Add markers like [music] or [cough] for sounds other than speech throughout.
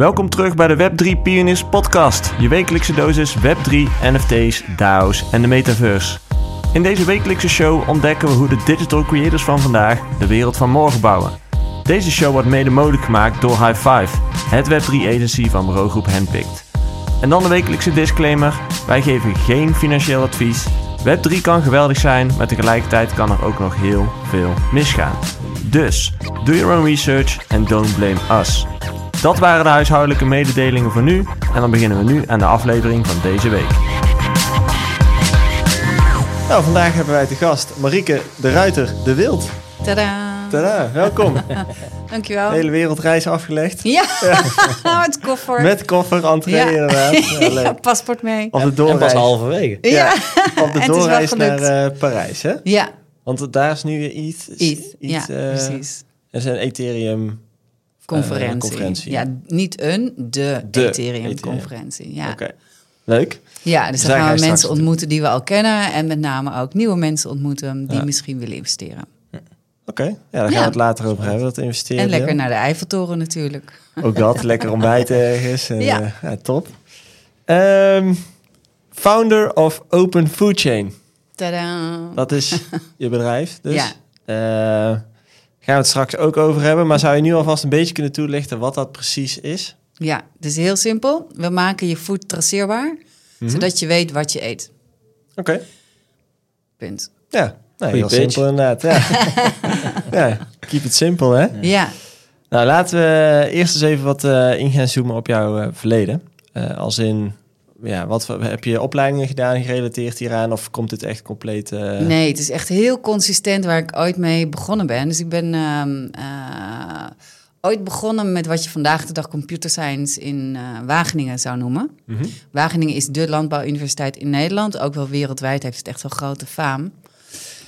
Welkom terug bij de Web3 Pioneers podcast, je wekelijkse dosis Web3, NFT's, DAO's en de metaverse. In deze wekelijkse show ontdekken we hoe de digital creators van vandaag de wereld van morgen bouwen. Deze show wordt mede mogelijk gemaakt door High Five, het Web3 agency van bureaugroep Handpicked. En dan de wekelijkse disclaimer, wij geven geen financieel advies. Web3 kan geweldig zijn, maar tegelijkertijd kan er ook nog heel veel misgaan. Dus, do your own research and don't blame us. Dat waren de huishoudelijke mededelingen voor nu en dan beginnen we nu aan de aflevering van deze week. Nou, vandaag hebben wij te gast Marieke de Ruiter de Wild. Tada! Tada, welkom. [laughs] Dankjewel. De hele wereldreis afgelegd. Ja, [laughs] met koffer. Met koffer, entree Ja. inderdaad. [laughs] Ja. Ja, paspoort mee. Op de En pas halverwege. Ja, ja. op de doorreis naar eh, Parijs, hè? ja, Want daar is nu weer iets... iets. Ja, eh, precies. Er is een Ethereum... Conferentie. conferentie. Ja, niet een, de, De Ethereum-conferentie. Ja. Oké, leuk. ja, dus Daar dan ga gaan we mensen ontmoeten die we al kennen. En met name ook nieuwe mensen ontmoeten die Ja. misschien willen investeren. Oké, ja, daar gaan Ja. we het later over hebben, dat investeren. En lekker naar de Eiffeltoren natuurlijk. Ook dat, [laughs] lekker ontbijten ergens. En, Ja. eh, ja, top. Ehm, founder of Open Food Chain. Dat is [laughs] je bedrijf dus. Ja. Eh, gaan we het straks ook over hebben. Maar zou je nu alvast een beetje kunnen toelichten wat dat precies is? Ja, het is heel simpel. We maken je food traceerbaar, Mhm. zodat je weet wat je eet. Oké, Punt. ja. Nee, Goeie heel pitch. simpel inderdaad. Ja. [laughs] ja, keep it simple hè. Ja, Nou, laten we eerst eens even wat eh, in gaan zoomen op jouw eh, verleden. Eh, als in, ja, wat heb je opleidingen gedaan gerelateerd hieraan? Of komt dit echt compleet... eh, Nee, het is echt heel consistent waar ik ooit mee begonnen ben. Dus ik ben ehm, eh, ooit begonnen met wat je vandaag de dag computer science in eh, Wageningen zou noemen. mhm. Wageningen is de landbouwuniversiteit in Nederland. Ook wel wereldwijd heeft het echt wel grote faam.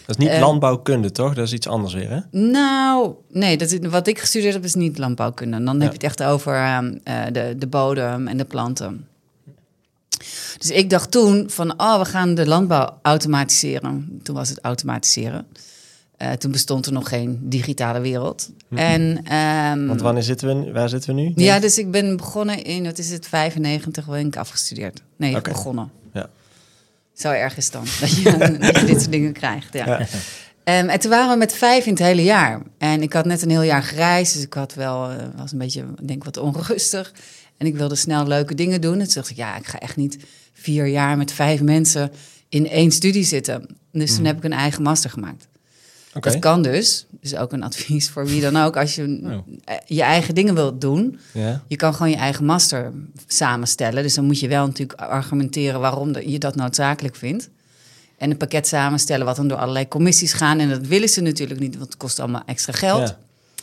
Dat is niet landbouwkunde, toch? Dat is iets anders weer, hè? Nou, nee, dat is, wat ik gestudeerd heb is niet landbouwkunde. Dan Ja. heb je het echt over ehm, eh, de, de bodem en de planten. Dus ik dacht toen van, oh, we gaan de landbouw automatiseren. Toen was het automatiseren. Eh, toen bestond er nog geen digitale wereld. En, Mhm. Want wanneer zitten we, waar zitten we nu? ja, dus ik ben begonnen in, wat is het, 95 ben ik afgestudeerd. Nee, begonnen. Ja. Zo erg is het dan, [laughs] dat je, dat je dit soort dingen krijgt, ja. Ja. Ehm, en toen waren we met vijf in het hele jaar. En ik had net een heel jaar gereisd, dus ik had wel, eh, was een beetje, ik denk wat onrustig. En ik wilde snel leuke dingen doen. En toen dacht ik, ja, ik ga echt niet vier jaar met vijf mensen in één studie zitten. Dus toen heb ik een eigen master gemaakt. Oké. Dat kan dus. Dus ook een advies voor wie dan ook. Als je Oh. eh, je eigen dingen wilt doen, Ja. je kan gewoon je eigen master samenstellen. Dus dan moet je wel natuurlijk argumenteren waarom je dat noodzakelijk vindt. En een pakket samenstellen wat dan door allerlei commissies gaan. En dat willen ze natuurlijk niet, want het kost allemaal extra geld.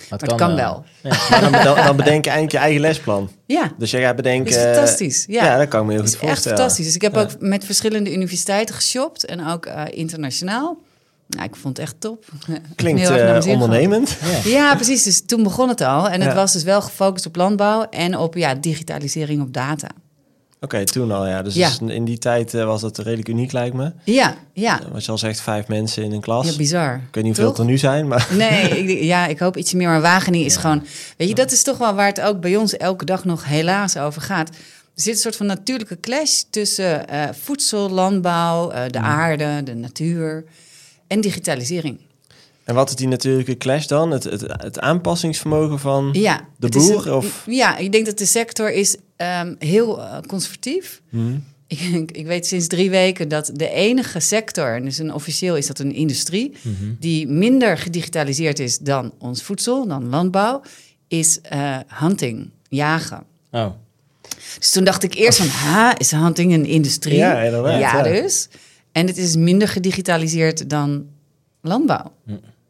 Maar het kan wel. [laughs] Dan, dan, dan bedenk je eigenlijk je eigen lesplan. Ja, Dus jij gaat bedenken... dat is fantastisch. Ja, Ja, dat kan ik me heel Het goed is echt voorstellen. fantastisch. Dus ik heb Ja. ook met verschillende universiteiten geshopt. En ook eh, internationaal. Nou, ik vond het echt top. [laughs] Klinkt eh, ondernemend. Ja, precies. Dus toen begon het al. En het Ja. was dus wel gefocust op landbouw en op ja, digitalisering op data. Oké, toen al, ja. Dus Ja. is- in die tijd eh, was dat redelijk uniek, lijkt me. Ja, ja. Wat je al zegt, vijf mensen in een klas. Ja, bizar. ik weet niet hoeveel er nu zijn, maar... [laughs] Nee, ik, ja, ik hoop ietsje meer. Maar Wageningen is gewoon... Weet je, dat is toch wel waar het ook bij ons elke dag nog helaas over gaat. Er zit een soort van natuurlijke clash tussen eh, voedsel, landbouw, eh, Mm. de aarde, de natuur en digitalisering. En wat is die natuurlijke clash dan? Het, het, het aanpassingsvermogen van Ja, de boer? een- of... Ja, ik denk dat de sector is ehm, heel eh, conservatief. Mhm. Ik, [laughs] ik weet sinds drie weken dat de enige sector, dus een officieel is dat een industrie, Mhm. die minder gedigitaliseerd is dan ons voedsel, dan landbouw, is eh, hunting, jagen. Oh, Dus toen dacht ik eerst van, [laughs] ha, is hunting een industrie? Ja, inderdaad, Ja, ja. dus. En het is minder gedigitaliseerd dan landbouw.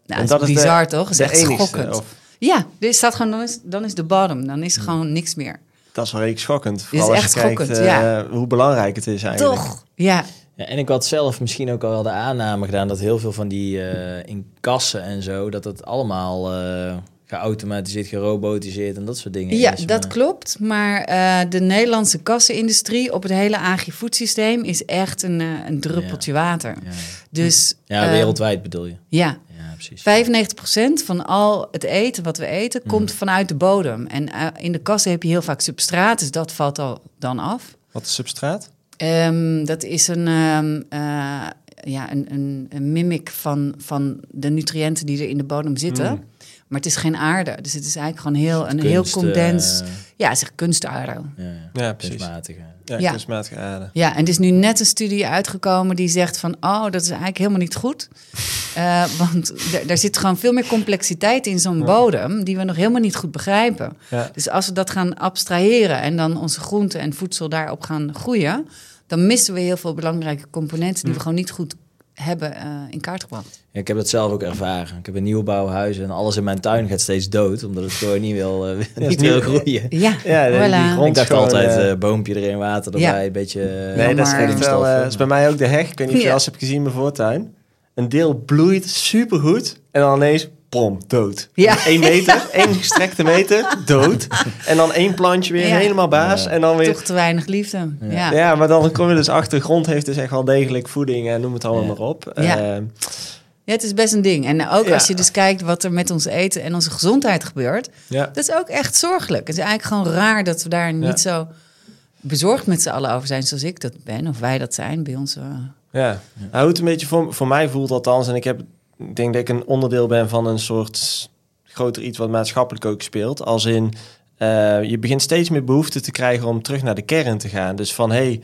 Nou, En dat is de- bizar, toch? Dat is echt enigste, schokkend. of- Ja, er staat gewoon, dan is, dan is de bottom, dan is er gewoon niks meer. Dat is wel redelijk schokkend. Vooral is als je echt kijkt schokkend, eh, ja. hoe belangrijk het is eigenlijk. Toch? Ja, ja, en ik had zelf misschien ook al wel de aanname gedaan dat heel veel van die eh in kassen en zo, dat dat allemaal eh, geautomatiseerd, gerobotiseerd en dat soort dingen ja is. dat maar- klopt. Maar eh, de Nederlandse kassenindustrie op het hele agri-foodsysteem is echt een, eh, een druppeltje water. Ja, Dus ja eh, wereldwijd bedoel je. ja, Ja, precies. 95% van al het eten wat we eten komt vanuit de bodem. En eh, in de kassen heb je heel vaak substraat, dus dat valt al dan af. Wat is substraat? Ehm, dat is een, ehm, eh, ja, een, een, een mimic van, van de nutriënten die er in de bodem zitten. Mm. Maar het is geen aarde. Dus het is eigenlijk gewoon heel, een heel Kunst, eh, condens... ja, zeg kunstaarde. ja, ja. Ja, precies. Kunstmatige. Ja, Ja. kunstmatige aarde. Ja, en er is nu net een studie uitgekomen die zegt van... oh, dat is eigenlijk helemaal niet goed. [laughs] Eh, want er- daar zit gewoon veel meer complexiteit in zo'n bodem... die we nog helemaal niet goed begrijpen. Ja. Dus als we dat gaan abstraheren... en dan onze groenten en voedsel daarop gaan groeien... dan missen we heel veel belangrijke componenten... die we gewoon niet goed hebben eh, in kaart gebracht. Ja, ik heb dat zelf ook ervaren. Ik heb een nieuwbouwhuis en alles in mijn tuin gaat steeds dood, omdat het gewoon niet wil, eh, [laughs] niet wil groeien. Ja, Ja, die- die voilà. grond- Ik dacht altijd, eh, eh, boompje erin, water erbij, Ja. een beetje... Nee, dat is maar- echt wel... is bij mij ook de heg. Ik weet niet of je Ja. als hebt gezien in mijn voortuin. Een deel bloeit supergoed. En dan ineens, pom, dood. Ja. Eén meter, [laughs] één gestrekte meter, dood. En dan één plantje weer Ja. helemaal baas. Ja. En dan weer... Toch te weinig liefde. Ja. Ja. maar dan kom je dus achter. De grond heeft dus echt wel degelijk voeding en noem het allemaal Ja. maar op. Ja. Eh, Ja, het is best een ding. En ook Ja. als je dus kijkt wat er met ons eten en onze gezondheid gebeurt... ja. Dat is ook echt zorgelijk. Het is eigenlijk gewoon raar dat we daar niet zo bezorgd met z'n allen over zijn zoals ik dat ben. Of wij dat zijn bij ons. Ja, nou, hoe het een beetje voor, voor mij voelt althans. En ik, heb, ik denk dat ik een onderdeel ben van een soort groter iets wat maatschappelijk ook speelt. Als in, eh, je begint steeds meer behoefte te krijgen om terug naar de kern te gaan. Dus van, hey,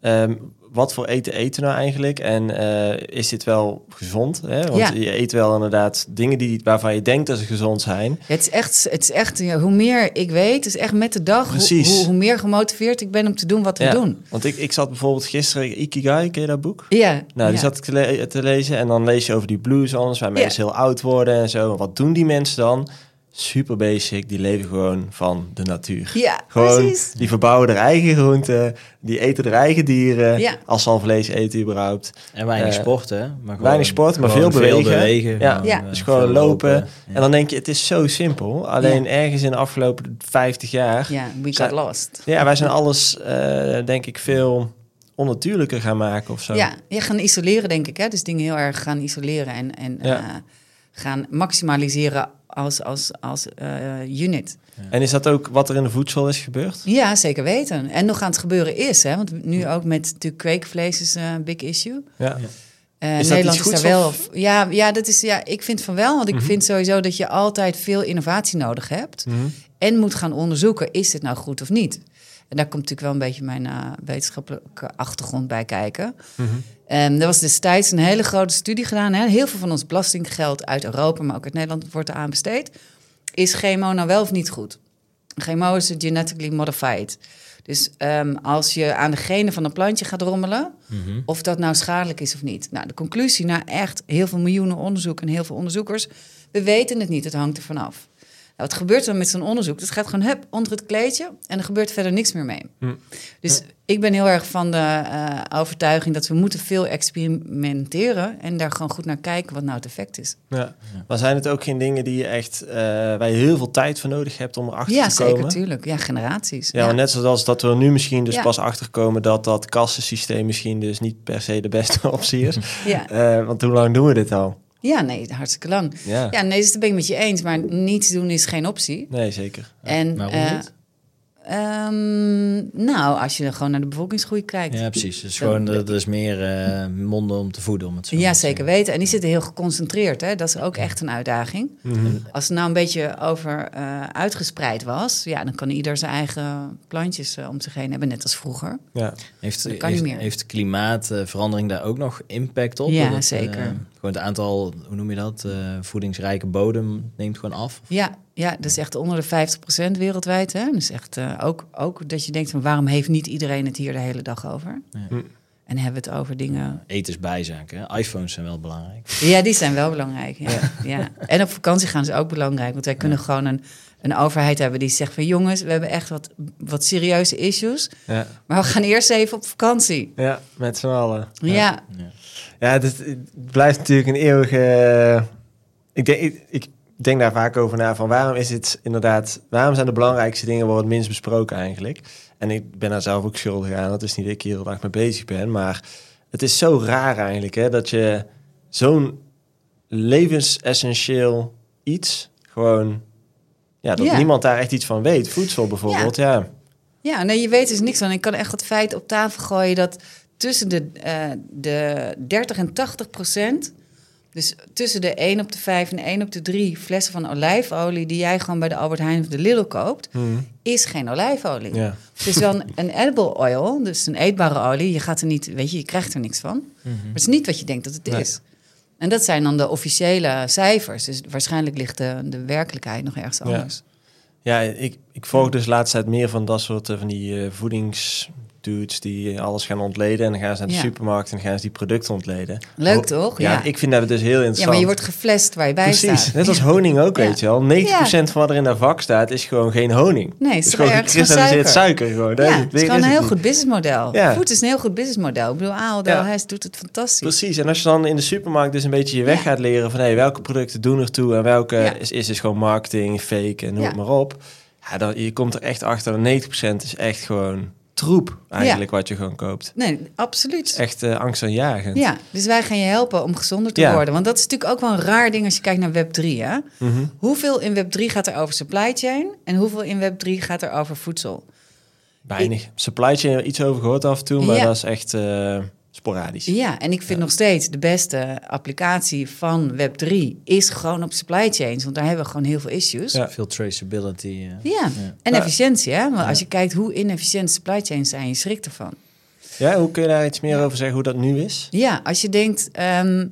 ehm, wat voor eten eten we nou eigenlijk? En eh, is dit wel gezond? Hè? Want Ja. je eet wel inderdaad dingen die, waarvan je denkt dat ze gezond zijn. Ja, het is echt, het is echt ja, hoe meer ik weet, het is echt met de dag, hoe, Precies. hoe, hoe meer gemotiveerd ik ben om te doen wat we doen. Want ik, ik zat bijvoorbeeld gisteren, Ikigai, ken je dat boek? Ja, Nou, die zat ik te, le- te lezen en dan lees je over die blue zones, waar mensen heel oud worden en zo. Wat doen die mensen dan? Super basic, die leven gewoon van de natuur. Ja, Gewoon, precies. die verbouwen hun eigen groenten, die eten hun eigen dieren, Ja. als ze al vlees eten überhaupt. En weinig Eh, sport, hè? Maar gewoon, weinig sport, maar gewoon veel bewegen. Ja. Ja. eh, Dus gewoon veel lopen. Ja. En dan denk je, het is zo simpel. Alleen ergens in de afgelopen 50 jaar... Ja, we Zijn- got lost. Ja, wij zijn alles, eh, denk ik, veel onnatuurlijker gaan maken of zo. Ja, je gaan isoleren denk ik. Hè? Dus dingen heel erg gaan isoleren en, en Ja. eh, gaan maximaliseren als, als, als eh, unit. En is dat ook wat er in de voedsel is gebeurd? Ja, zeker weten. En nog aan het gebeuren is, hè? want nu ook met natuurlijk kweekvlees is eh, een big issue. Ja. Eh, Is dat Nederland iets is goeds daar wel. of- Ja, ja, dat is, ja, ik vind van wel, want ik Mhm. vind sowieso dat je altijd veel innovatie nodig hebt. Mhm. En moet gaan onderzoeken, is dit nou goed of niet? En daar komt natuurlijk wel een beetje mijn eh, wetenschappelijke achtergrond bij kijken. Mhm. En er was destijds een hele grote studie gedaan. Hè? Heel veel van ons belastinggeld uit Europa, maar ook uit Nederland wordt eraan besteed. Is GMO nou wel of niet goed? GMO is genetically modified. Dus ehm, als je aan de genen van een plantje gaat rommelen, Mhm. of dat nou schadelijk is of niet. Nou, de conclusie na echt heel veel miljoenen onderzoek en heel veel onderzoekers, we weten het niet, het hangt ervan af. Nou, wat gebeurt er met zo'n onderzoek? Dat gaat gewoon hup, onder het kleedje en er gebeurt verder niks meer mee. Hm. Dus ik ben heel erg van de eh, overtuiging dat we moeten veel experimenteren en daar gewoon goed naar kijken wat nou het effect is. Ja. Maar zijn het ook geen dingen die je echt, eh, waar je heel veel tijd voor nodig hebt om erachter ja, te komen? zeker, tuurlijk. Ja, generaties. Ja, maar net zoals dat we er nu misschien dus Ja. pas achter komen dat dat kassensysteem misschien dus niet per se de beste [laughs] optie is. ja. Eh, want hoe lang doen we dit al? Ja, nee, hartstikke lang. Ja, Ja, nee, dus dat ben ik met je eens, maar niets doen is geen optie. nee, zeker. En, Waarom eh, niet? ehm, nou, als je gewoon naar de bevolkingsgroei kijkt. Ja, precies. Dus Dan- gewoon, er is meer eh, monden om te voeden, om het zo Ja, te zeker zeggen. weten. En die zitten heel geconcentreerd. Hè? Dat is ook echt een uitdaging. Mhm. Als het nou een beetje over eh, uitgespreid was, ja, dan kan ieder zijn eigen plantjes om zich heen hebben, net als vroeger. Ja. Heeft, Dat kan niet heeft, meer. heeft klimaatverandering daar ook nog impact op? Ja, Dat zeker. Gewoon het aantal, hoe noem je dat, eh, voedingsrijke bodem neemt gewoon af? Ja, ja, dat is echt onder de 50% wereldwijd. Hè? Dus echt eh, ook, ook dat je denkt van waarom heeft niet iedereen het hier de hele dag over? Ja. Hm. En hebben we het over dingen. Eten is bijzaak, hè? iPhones zijn wel belangrijk. Ja, die zijn wel belangrijk. Ja. Ja. [laughs] En op vakantie gaan is ook belangrijk. Want wij kunnen gewoon een, een overheid hebben die zegt van jongens, we hebben echt wat, wat serieuze issues. Ja. Maar we gaan eerst even op vakantie. ja, met z'n allen. Ja, Ja. Ja, het, blijft natuurlijk een eeuwige... eh, ik, denk, ik, ik denk daar vaak over na van waarom is het inderdaad... Waarom zijn de belangrijkste dingen worden het minst besproken eigenlijk? En ik ben daar zelf ook schuldig aan. Dat is niet dat ik hier heel erg mee bezig ben. Maar het is zo raar eigenlijk hè, dat je zo'n levensessentieel iets. Gewoon, ja, dat Ja. niemand daar echt iets van weet. Voedsel bijvoorbeeld, ja. Ja, nee, je weet dus niks van. Ik kan echt het feit op tafel gooien dat tussen de, eh, de 30 en 80 procent, dus tussen de 1 op de 5 en 1 op de 3 flessen van olijfolie die jij gewoon bij de Albert Heijn of de Lidl koopt, Hmm. is geen olijfolie. ja. Het is wel een, een edible oil, dus een eetbare olie. Je gaat er niet, weet je, je krijgt er niks van. Maar het is niet wat je denkt dat het Nee. is. En dat zijn dan de officiële cijfers. Dus waarschijnlijk ligt de, de werkelijkheid nog ergens anders. Ja, ik, ik volg dus laatst tijd meer van dat soort eh, van die eh, die alles gaan ontleden. En dan gaan ze naar de Ja. supermarkt en gaan ze die producten ontleden. Leuk Ho- toch? Ja, Ja. ik vind dat dus heel interessant. Ja, maar je wordt geflasht waar je bij Precies, staat. net als honing ook, [laughs] weet je wel. 90% van wat er in dat vak staat is gewoon geen honing. Nee, het is gewoon gekristalliseerd suiker. suiker. gewoon. Ja, het is gewoon een heel goed businessmodel. Ja. Food is een heel goed businessmodel. Ik bedoel, Ahold Ja. Doet het fantastisch. Precies, en als je dan in de supermarkt dus een beetje je weg gaat leren van hey, welke producten doen ertoe en welke is, is dus gewoon marketing, fake en noem maar op. Ja, dan, je komt er echt achter dat 90% is echt gewoon troep eigenlijk wat je gewoon koopt. Nee, absoluut. Echt uh, angstaanjagend. Ja, dus wij gaan je helpen om gezonder te Ja. worden. Want dat is natuurlijk ook wel een raar ding als je kijkt naar Web3. Hè? Mhm. Hoeveel in Web3 gaat er over supply chain en hoeveel in Web3 gaat er over voedsel? Weinig. Supply chain iets over gehoord af en toe, maar Ja. dat is echt eh, sporadisch. Ja, en ik vind nog steeds de beste applicatie van Web3 is gewoon op supply chains. Want daar hebben we gewoon heel veel issues. Ja, Ja. Veel traceability. eh. en Ja. efficiëntie. Hè? Want als je kijkt hoe inefficiënt supply chains zijn, je schrikt ervan. Ja, hoe kun je daar iets meer over zeggen hoe dat nu is? Ja, als je denkt ehm,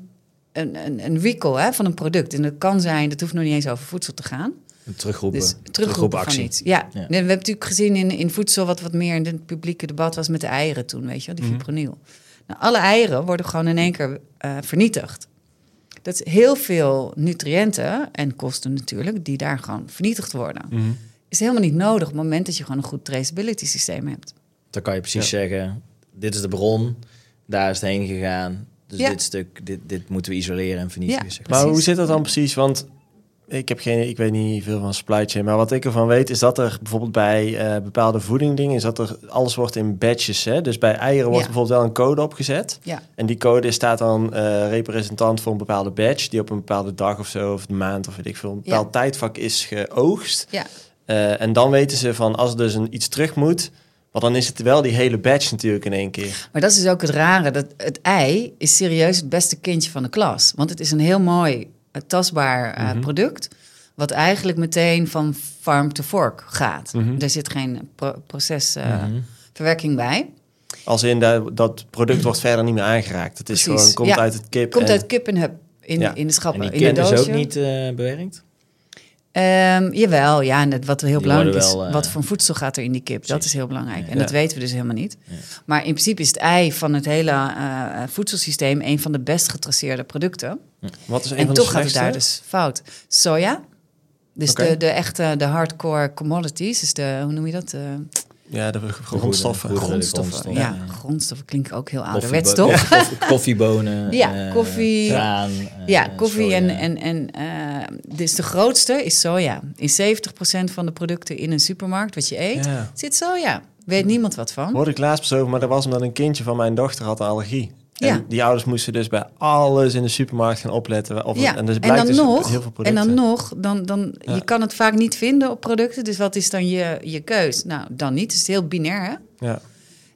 een, een, een recall hè, van een product. En dat kan zijn, dat hoeft nog niet eens over voedsel te gaan. Een Terugroepen. Dus terugroepen van actie. iets. Ja. Ja. we hebben natuurlijk gezien in, in voedsel wat wat meer in het publieke debat was met de eieren toen, weet je wel, die Mhm. fipronil. Nou, alle eieren worden gewoon in één keer eh, vernietigd. Dat is heel veel nutriënten en kosten natuurlijk, die daar gewoon vernietigd worden. Mhm. Is helemaal niet nodig op het moment dat je gewoon een goed traceability systeem hebt. Dan kan je precies zeggen, dit is de bron, daar is het heen gegaan. Dus Ja. dit stuk, dit, dit moeten we isoleren en vernietigen. Ja. zeg maar. Maar hoe zit dat dan precies? Want ik heb geen, ik weet niet veel van supply chain, maar wat ik ervan weet is dat er bijvoorbeeld bij eh, bepaalde voedingdingen is dat er alles wordt in batches. Hè? Dus bij eieren wordt Ja. bijvoorbeeld wel een code opgezet. Ja, En die code staat dan eh, representant voor een bepaalde batch die op een bepaalde dag of zo, of maand of weet ik veel, een bepaald Ja. tijdvak is geoogst. ja. Eh, en dan weten ze van als er dus een, iets terug moet, want dan is het wel die hele batch natuurlijk in één keer. Maar dat is dus ook het rare. Dat het ei is serieus het beste kindje van de klas. Want het is een heel mooi, eh, tastbaar eh, Mhm. product. Wat eigenlijk meteen van farm to fork gaat. Mhm. Er zit geen pro- procesverwerking Mhm. bij. Als in dat, dat product wordt verder niet meer aangeraakt. Het is Precies, gewoon, komt ja. uit het kip. Komt en- uit kip en hub in, Ja. in de En schappen. die in de kip is ook niet eh, bewerkt? Ehm, jawel, ja, en het, wat heel Die belangrijk is, eh, wat voor voedsel gaat er in die kip? Dat is heel belangrijk. Ja. En dat weten we dus helemaal niet. Ja. Maar in principe is het ei van het hele eh, voedselsysteem een van de best getraceerde producten. Wat is een En van de toch gaat het daar dus fout. Soja. Dus de, de echte, de hardcore commodities, dus de, hoe noem je dat? De Ja, de grondstoffen. Goederen, grondstoffen. grondstoffen, ja, ja. grondstoffen klinken ook heel ouderwets, toch? [laughs] ja, koffie- Koffiebonen. [laughs] Ja, eh, koffie. graan. Ja, koffie soja. en, en, en eh, dus de grootste is soja. In 70% van de producten in een supermarkt wat je eet, Ja. zit soja. Weet niemand wat van. Hoorde ik laatst over, maar dat was omdat een kindje van mijn dochter had een allergie. En Ja. die ouders moesten dus bij alles in de supermarkt gaan opletten. Of, Ja, en, dus en blijkt dan dus nog, heel veel en producten. dan nog, dan, dan, Ja. je kan het vaak niet vinden op producten. Dus wat is dan je, je keus? Nou, dan niet. Het is heel binair, hè? Ja.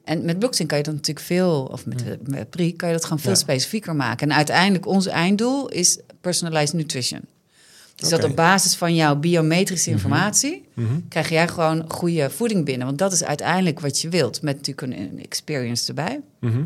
En met blockchain kan je dat natuurlijk veel, of met, met PRI, kan je dat gewoon veel Ja. specifieker maken. En uiteindelijk, ons einddoel is personalized nutrition. Dus dat op basis van jouw biometrische informatie Mhm. krijg jij gewoon goede voeding binnen. Want dat is uiteindelijk wat je wilt, met natuurlijk een, een experience erbij. Mhm.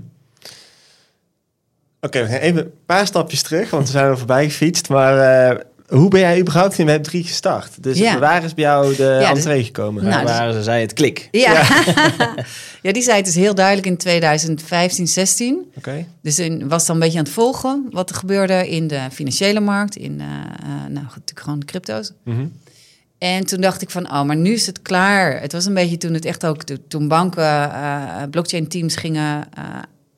Oké, we gaan even een paar stapjes terug, want we zijn er voorbij gefietst. Maar eh, hoe ben jij überhaupt in Web3 gestart? Dus Ja. waar is bij jou de Ja, dus- entree gekomen? Nou, Waar waren ze, zei het klik. Ja, [laughs] ja. die zei het dus heel duidelijk in 2015, 16. Oké. Dus in, was dan een beetje aan het volgen wat er gebeurde in de financiële markt, in eh, eh, nou, natuurlijk gewoon crypto's. Mhm. En toen dacht ik van, oh, maar nu is het klaar. Het was een beetje toen het echt ook, toen banken eh, blockchain teams gingen eh,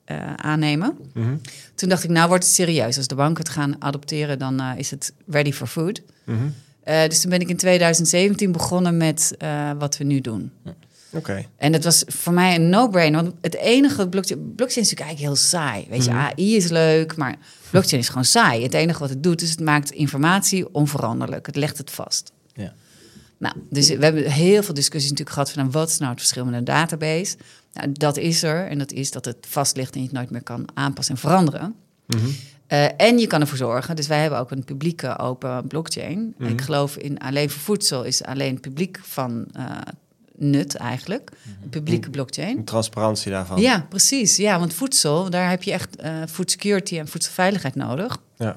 eh, aannemen. Mhm. Toen dacht ik, nou wordt het serieus. Als de banken het gaan adopteren, dan eh, is het ready for food. Mhm. Eh, dus toen ben ik in 2017 begonnen met wat we nu doen. Oké. En dat was voor mij een no-brainer. Want het enige blockchain, blockchain is natuurlijk eigenlijk heel saai. Weet je, Mhm. AI is leuk, maar blockchain is gewoon saai. Het enige wat het doet, is het maakt informatie onveranderlijk. Het legt het vast. Ja. Nou, dus we hebben heel veel discussies natuurlijk gehad van wat is nou het verschil met een database. Nou, dat is er en dat is dat het vast ligt en je het nooit meer kan aanpassen en veranderen. Mhm. Eh, en je kan ervoor zorgen, dus wij hebben ook een publieke open blockchain. Mhm. Ik geloof in alleen voor voedsel is alleen publiek van eh, nut eigenlijk. Een publieke blockchain. De transparantie daarvan. Ja, precies. Ja, want voedsel, daar heb je echt eh food security en voedselveiligheid nodig. Ja.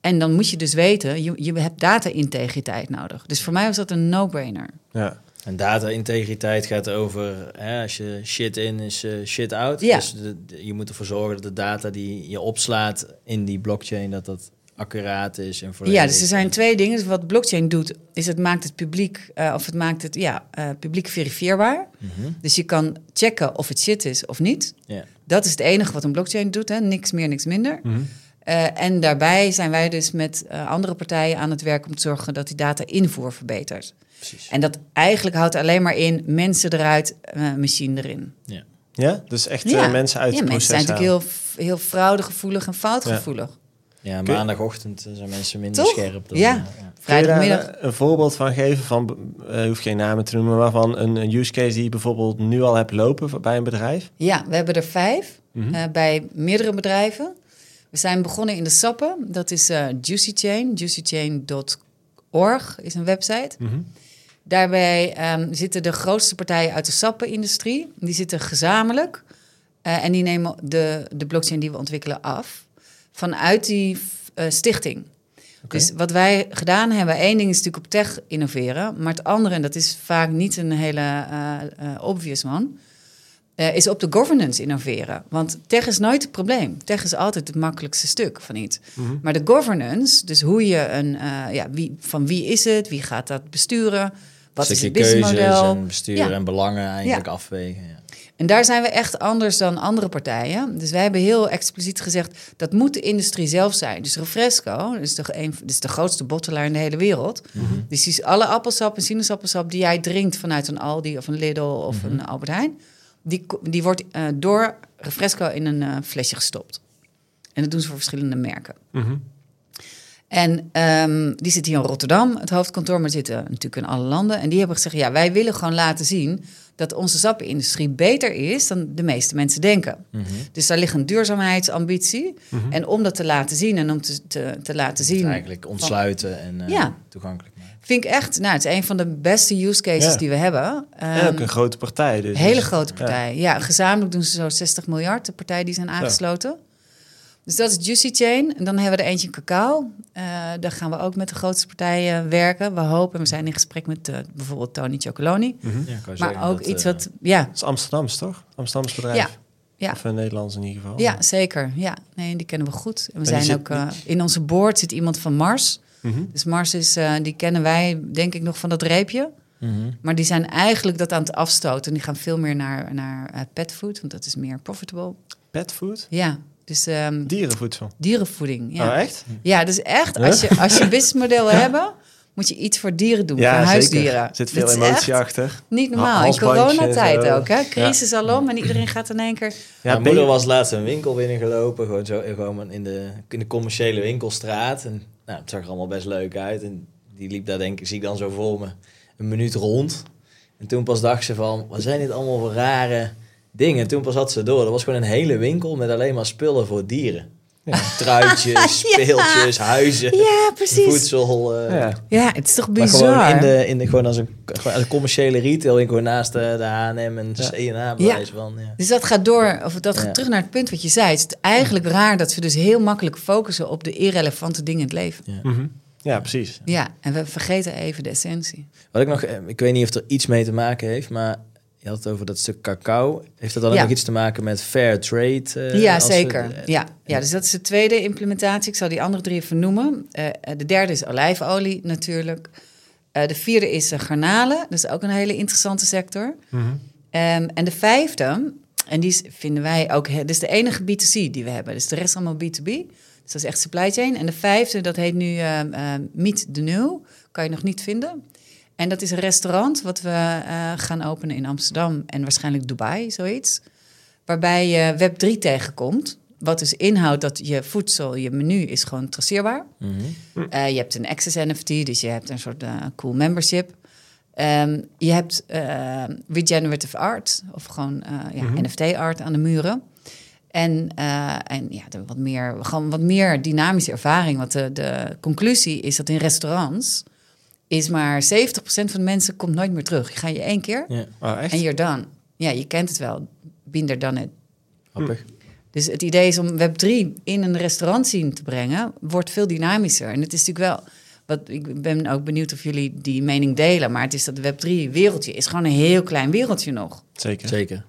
En dan moet je dus weten, je, je hebt data-integriteit nodig. Dus voor mij was dat een no-brainer. Ja. En data-integriteit gaat over, hè, als je shit in is eh, shit out. Ja. Dus de- de- je moet ervoor zorgen dat de data die je opslaat in die blockchain, dat dat accuraat is en volledig. Ja, dus er zijn twee dingen. Dus wat blockchain doet, is het maakt het publiek, eh, of het maakt het ja, eh, publiek verifieerbaar. Mhm. Dus je kan checken of het shit is of niet. Ja. Dat is het enige wat een blockchain doet, hè? niks meer, niks minder. Mhm. Eh, en daarbij zijn wij dus met andere partijen aan het werk om te zorgen dat die data-invoer verbetert. Precies. En dat eigenlijk houdt alleen maar in mensen eruit, eh, machine erin. Ja. Ja? Dus echt eh, mensen uit ja, het mensen proces zijn natuurlijk heel, heel fraudegevoelig en foutgevoelig. Ja, maandagochtend eh, zijn mensen minder Toch? scherp. Dan, Ja. ja. Kun je daar Vrijdagmiddag. een voorbeeld van geven van, eh je hoeft geen namen te noemen, maar van een, een use case die je bijvoorbeeld nu al hebt lopen bij een bedrijf? Ja, we hebben er vijf Mhm. eh, bij meerdere bedrijven. We zijn begonnen in de sappen. Dat is eh Juicy Chain. Juicychain.org is een website. Mhm. Daarbij ehm, zitten de grootste partijen uit de sappenindustrie. Die zitten gezamenlijk. eh, en die nemen de, de blockchain die we ontwikkelen af. Vanuit die eh, stichting. Dus wat wij gedaan hebben, één ding is natuurlijk op tech innoveren. Maar het andere, en dat is vaak niet een hele eh, obvious eh, is op de governance innoveren. Want tech is nooit het probleem. Tech is altijd het makkelijkste stuk van iets. Mhm. Maar de governance, dus hoe je een, ja, wie, van wie is het, wie gaat dat besturen, wat is het businessmodel. en bestuur Ja. en belangen eigenlijk afwegen. Ja. En daar zijn we echt anders dan andere partijen. Dus wij hebben heel expliciet gezegd, dat moet de industrie zelf zijn. Dus Refresco, dat is de, een, dat is de grootste bottelaar in de hele wereld. Dus die is alle appelsap en sinaasappelsap die jij drinkt vanuit een Aldi of een Lidl of een Albert Heijn... die, die wordt eh, door Refresco in een eh, flesje gestopt. En dat doen ze voor verschillende merken. Mhm. En ehm, die zit hier in Rotterdam, het hoofdkantoor, maar zitten natuurlijk in alle landen. En die hebben gezegd, ja, wij willen gewoon laten zien dat onze sappenindustrie beter is dan de meeste mensen denken. Mhm. Dus daar ligt een duurzaamheidsambitie. Mhm. En om dat te laten zien en om te, te, te laten zien... Eigenlijk ontsluiten en eh, Ja. toegankelijk maken. Vind ik echt, nou, het is een van de beste use cases Ja. die we hebben. En Ehm, ook een grote partij. Dus. hele Dus- grote partij. Ja. gezamenlijk doen ze zo 60 miljard, de partijen die zijn aangesloten. Dus dat is Juicy Chain. En dan hebben we er eentje in cacao. Eh, daar gaan we ook met de grootste partijen werken. We hopen, we zijn in gesprek met eh, bijvoorbeeld Tony Chocoloni. Mhm. Ja, Maar ook dat, iets eh, wat, ja, Dat is Amsterdams, toch? Amsterdams bedrijf. Ja. Ja. Of uh, Nederlands in ieder geval. ja, zeker. Ja, nee, die kennen we goed. En we zijn zit ook, eh, in onze board zit iemand van Mars. Mhm. Dus Mars is, eh, die kennen wij denk ik nog van dat reepje. mhm. Maar die zijn eigenlijk dat aan het afstoten. Die gaan veel meer naar, naar petfood, want dat is meer profitable. Petfood? Ja, dus ehm, Dierenvoedsel. dierenvoeding. Ja. Oh, echt? Ja, dus echt, als je, als je een [laughs] businessmodel wil hebben, moet je iets voor dieren doen, voor huisdieren. Er zit veel Dat emotie achter. Niet normaal. In coronatijd zo. ook, hè? Crisis alom en iedereen gaat in één keer... Ja, Mijn moeder was laatst een winkel binnengelopen, gewoon, zo, gewoon in, de, in de commerciële winkelstraat. En nou, het zag er allemaal best leuk uit. En die liep daar denk ik, zie ik dan zo voor me, een minuut rond. En toen pas dacht ze van, wat zijn dit allemaal voor rare dingen? En toen pas had ze door, dat was gewoon een hele winkel met alleen maar spullen voor dieren. Truitjes, [laughs] speeltjes, huizen, Ja, precies. voedsel. eh, ja. Ja, het is toch Maar gewoon, bizar? in de, in de, gewoon als een, gewoon als een commerciële retail, gewoon naast de, de H&M en de Ja. C&A bij Ja. van. Ja. Dus dat gaat door, of dat Ja. gaat terug naar het punt wat je zei. Het is eigenlijk raar dat we dus heel makkelijk focussen op de irrelevante dingen in het leven. Mhm. ja, precies. Ja, en we vergeten even de essentie. Wat ik nog, eh, ik weet niet of er iets mee te maken heeft, maar je had het over dat stuk cacao. Heeft dat dan ook Ja. iets te maken met fair trade? eh, ja, we- zeker. ja. ja, dus dat is de tweede implementatie. Ik zal die andere drie even noemen. Eh, de derde is olijfolie natuurlijk. Eh, de vierde is garnalen. Dat is ook een hele interessante sector. Mhm. Ehm, en de vijfde, en die is- vinden wij ook... he- Dit is de enige B2C die we hebben. Dus de rest allemaal B2B. Dus dat is echt supply chain. En de vijfde, dat heet nu ehm, ehm, Meet the New. Kan je nog niet vinden. En dat is een restaurant wat we eh, gaan openen in Amsterdam en waarschijnlijk Dubai, zoiets. Waarbij je Web3 tegenkomt. Wat dus inhoudt dat je voedsel, je menu is gewoon traceerbaar. Eh, je hebt een Access NFT, dus je hebt een soort eh, cool membership. Ehm, je hebt regenerative art, of gewoon ja, Mhm. NFT-art aan de muren. En, en ja, wat meer, gewoon wat meer dynamische ervaring. Want de, de conclusie is dat in restaurants is maar 70% van de mensen komt nooit meer terug. Je gaat je één keer Ja, Oh, echt? en you're done. Ja, je kent het wel. Binder dan het. grappig. Dus het idee is om Web3 in een restaurant zien te brengen, wordt veel dynamischer. En het is natuurlijk wel, wat, ik ben ook benieuwd of jullie die mening delen, maar het is dat Web3-wereldje is gewoon een heel klein wereldje nog. Zeker. Zeker.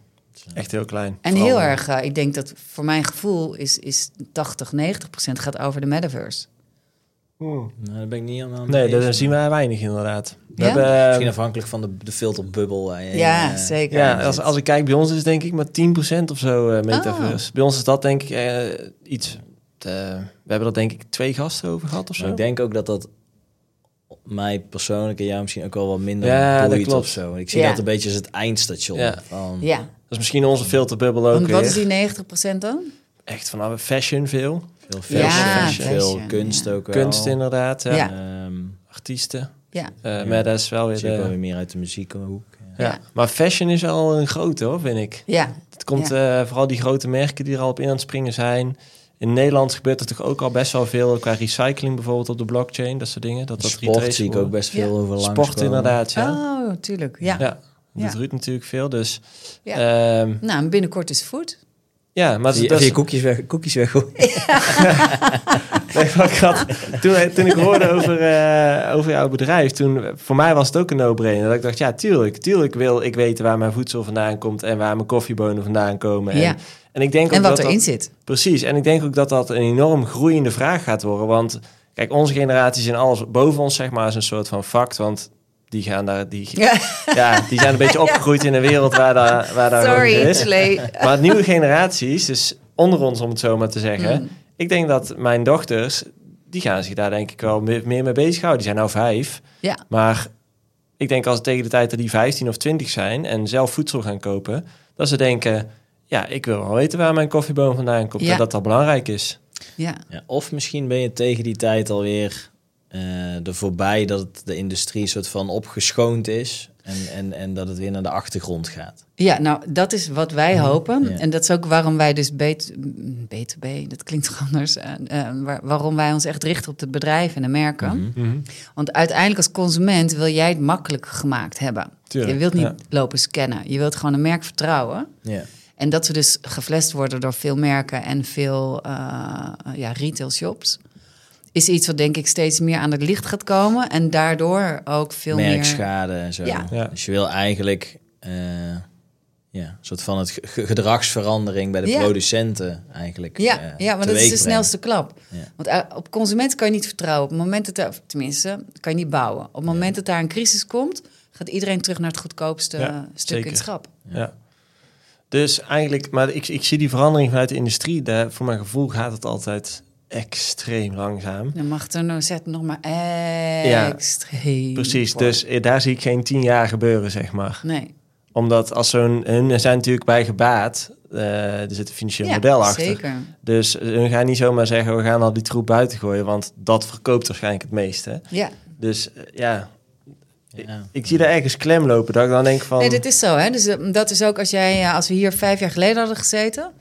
Echt heel klein. En Vooral- heel erg, eh, ik denk dat voor mijn gevoel is, is 80, 90 procent gaat over de metaverse. Hmm. Nou, daar ben ik niet mee Nee, dat zien wij weinig inderdaad. We Ja? hebben, Misschien afhankelijk van de, de filterbubbel. waar je in, Ja, eh, zeker. ja, als, als ik kijk bij ons is het denk ik maar 10% of zo eh metaverse. Oh. Bij ons is dat denk ik eh, iets... eh, we hebben dat denk ik twee gasten over gehad of zo. Maar ik denk ook dat dat mij persoonlijk en jou misschien ook wel wat minder Ja, dat boeit klopt. of zo. Ik zie Ja. dat een beetje als het eindstation. Ja. Van, Ja, Dat is misschien onze filterbubbel ook want wat weer. is die 90 procent dan? Echt van fashion veel. Veel fashion, Ja, veel fashion, kunst ja. ook wel. Kunst inderdaad. Ja. Ehm, Artiesten. Ja, Eh, Ja. Maar dat is wel weer wel de... weer meer uit de muziekhoek. Ja. Maar fashion is al een grote hoor, vind ik. ja, Het komt eh, vooral die grote merken die er al op in aan het springen zijn. In Nederland gebeurt er toch ook al best wel veel qua recycling bijvoorbeeld op de blockchain, dat soort dingen. Dat dat Sport zie ik ook best veel Ja. over langs Sport komen. inderdaad, ja. Oh, tuurlijk. Ja. Ja, dat Ja. doet natuurlijk veel. Dus Ja. ehm, Nou, en binnenkort is food. Ja, maar je, dat je koekjes weg, koekjes weg. [laughs] [laughs] Nee, maar ik had, toen, toen ik hoorde over, eh, over jouw bedrijf, toen voor mij was het ook een no-brainer. Dat ik dacht, ja, tuurlijk, tuurlijk wil ik weten waar mijn voedsel vandaan komt en waar mijn koffiebonen vandaan komen. En, Ja. en ik denk ook En wat dat erin dat, zit. Precies, en ik denk ook dat dat een enorm groeiende vraag gaat worden. Want kijk, onze generatie zijn alles boven ons, zeg maar, is een soort van fact. Want die gaan daar, die, [laughs] Ja. ja, die zijn een beetje opgegroeid in een wereld waar daar, waar daar Sorry, is. Maar het nieuwe generaties, dus onder ons om het zo maar te zeggen. Mm. Ik denk dat mijn dochters, die gaan zich daar denk ik wel meer, meer mee bezighouden. Die zijn nou vijf. Ja. Maar ik denk als tegen de tijd dat die 15 of 20 zijn en zelf voedsel gaan kopen, dat ze denken, ja, ik wil wel weten waar mijn koffieboom vandaan komt Ja. en dat dat belangrijk is. Ja. Ja, of misschien ben je tegen die tijd alweer eh er voorbij dat de industrie soort van opgeschoond is. En, en, en dat het weer naar de achtergrond gaat. ja, nou, dat is wat wij hopen. Ja. En dat is ook waarom wij dus B2, B2B, dat klinkt toch anders, eh, eh, waar- waarom wij ons echt richten op de bedrijven en de merken. Mhm. Want uiteindelijk als consument wil jij het makkelijk gemaakt hebben. Tuurlijk, je wilt niet ja. lopen scannen. Je wilt gewoon een merk vertrouwen. Ja. En dat we dus geflasht worden door veel merken en veel eh, ja, retail shops. Is iets wat denk ik steeds meer aan het licht gaat komen. En daardoor ook veel meer... Merkschade en zo. Ja. Ja. Dus je wil eigenlijk eh, ja, een soort van het ge- gedragsverandering bij de Ja. producenten eigenlijk. Ja, eh, ja maar dat is de brengen. snelste klap. Ja. Want eh, op consumenten kan je niet vertrouwen. Op het moment dat er, tenminste, kan je niet bouwen. Op het moment dat daar een crisis komt, gaat iedereen terug naar het goedkoopste Ja, stuk in het schap. Ja. Dus eigenlijk, maar ik, ik zie die verandering vanuit de industrie. Daar, voor mijn gevoel gaat het altijd extreem langzaam. Dan mag er nou zet nog maar Ja, extreem. Precies, voor. dus eh, daar zie ik geen tien jaar gebeuren, zeg maar. Nee. Omdat als zo'n, hun zijn natuurlijk bij gebaat, eh, er zit een financieel Ja, model achter. zeker. Dus hun gaan niet zomaar zeggen, we gaan al die troep buiten gooien, want dat verkoopt waarschijnlijk het meeste. Ja. Dus eh, ja, Ja. ik zie daar ergens klem lopen, dat ik dan denk van... Nee, dat is zo. Hè? Dus eh, dat is ook als jij, eh, als we hier vijf jaar geleden hadden gezeten.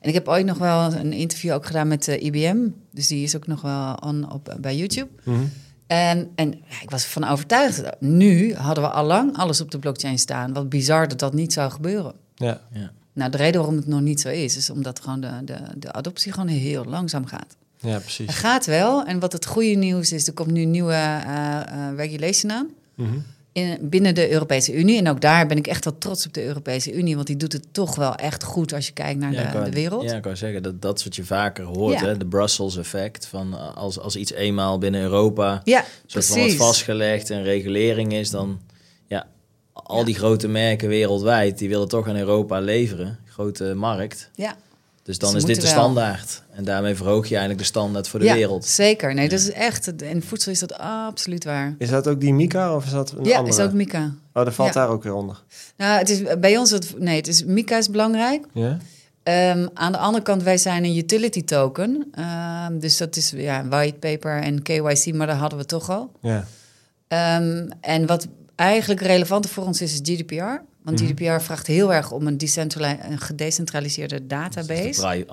En ik heb ooit nog wel een interview ook gedaan met eh, IBM. Dus die is ook nog wel on op, bij YouTube. Mhm. En, en ja, ik was ervan overtuigd. Nu hadden we al lang alles op de blockchain staan. Wat bizar dat dat niet zou gebeuren. Ja, Ja. Nou, de reden waarom het nog niet zo is, is omdat gewoon de, de, de adoptie gewoon heel langzaam gaat. ja, Het precies. gaat wel. En wat het goede nieuws is, er komt nu nieuwe eh, eh, regulation aan. Mhm. In, binnen de Europese Unie. En ook daar ben ik echt wel trots op de Europese Unie, want die doet het toch wel echt goed als je kijkt naar Ja, de, de wereld. Ja, ik wou zeggen, dat, dat is wat je vaker hoort, Ja. hè? de Brussels effect. Van uh, als, als iets eenmaal binnen Europa Ja, soort van wat vastgelegd en regulering is, dan ja, al die grote merken wereldwijd, die willen toch aan Europa leveren. Grote markt. Ja, Dus dan Ze is dit de wel. standaard. En daarmee verhoog je eigenlijk de standaard voor de ja, wereld. zeker. Nee, dat is echt... In voedsel is dat absoluut waar. Is dat ook die Mika of is dat een Ja, andere? is ook Mika. Oh, dat valt Ja. daar ook weer onder. Nou, het is bij ons... Het, nee, het is, Mika is belangrijk. Ja? Ehm, aan de andere kant, wij zijn een utility token. Ehm, dus dat is ja, white paper en KYC, maar dat hadden we toch al. Ja. Ehm, en wat eigenlijk relevanter voor ons is, is GDPR. Want Mhm. GDPR vraagt heel erg om een, een gedecentraliseerde database. Dus de pri-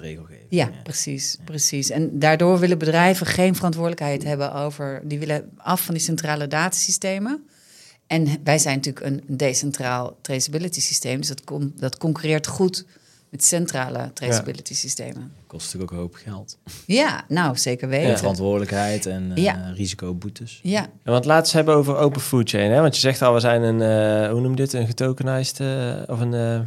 regelgeving. Ja, precies, precies. En daardoor willen bedrijven geen verantwoordelijkheid hebben over... die willen af van die centrale datasystemen. En wij zijn natuurlijk een decentraal traceability systeem... dus dat, con- dat concurreert goed met centrale traceability systemen. Kost natuurlijk ook een hoop geld. Ja, nou, zeker En weten. verantwoordelijkheid en eh, Ja. risicoboetes. Ja, En want laten we het hebben over open food chain. Hè? Want je zegt al, we zijn een, eh, hoe noem je dit? Een getokenized, eh, of een, eh,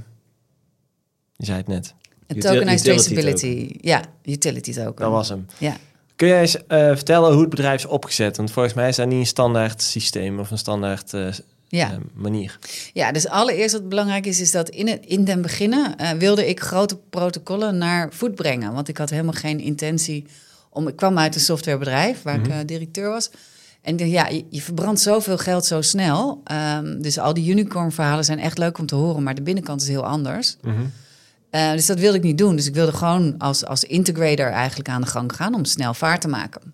je zei het net. een tokenized utility traceability. Ja, utility token. Dat was hem. Ja. Kun jij eens eh, vertellen hoe het bedrijf is opgezet? Want volgens mij is dat niet een standaard systeem of een standaard eh, Ja. eh, manier. Ja, dus allereerst wat belangrijk is, is dat in, het, in den beginnen eh, wilde ik grote protocollen naar voet brengen. Want ik had helemaal geen intentie om. Ik kwam uit een softwarebedrijf waar ik eh, directeur was. En ik dacht, ja, je, je verbrandt zoveel geld zo snel. Ehm, dus al die unicorn verhalen zijn echt leuk om te horen, maar de binnenkant is heel anders. Eh, dus dat wilde ik niet doen. Dus ik wilde gewoon als, als integrator eigenlijk aan de gang gaan om snel vaart te maken.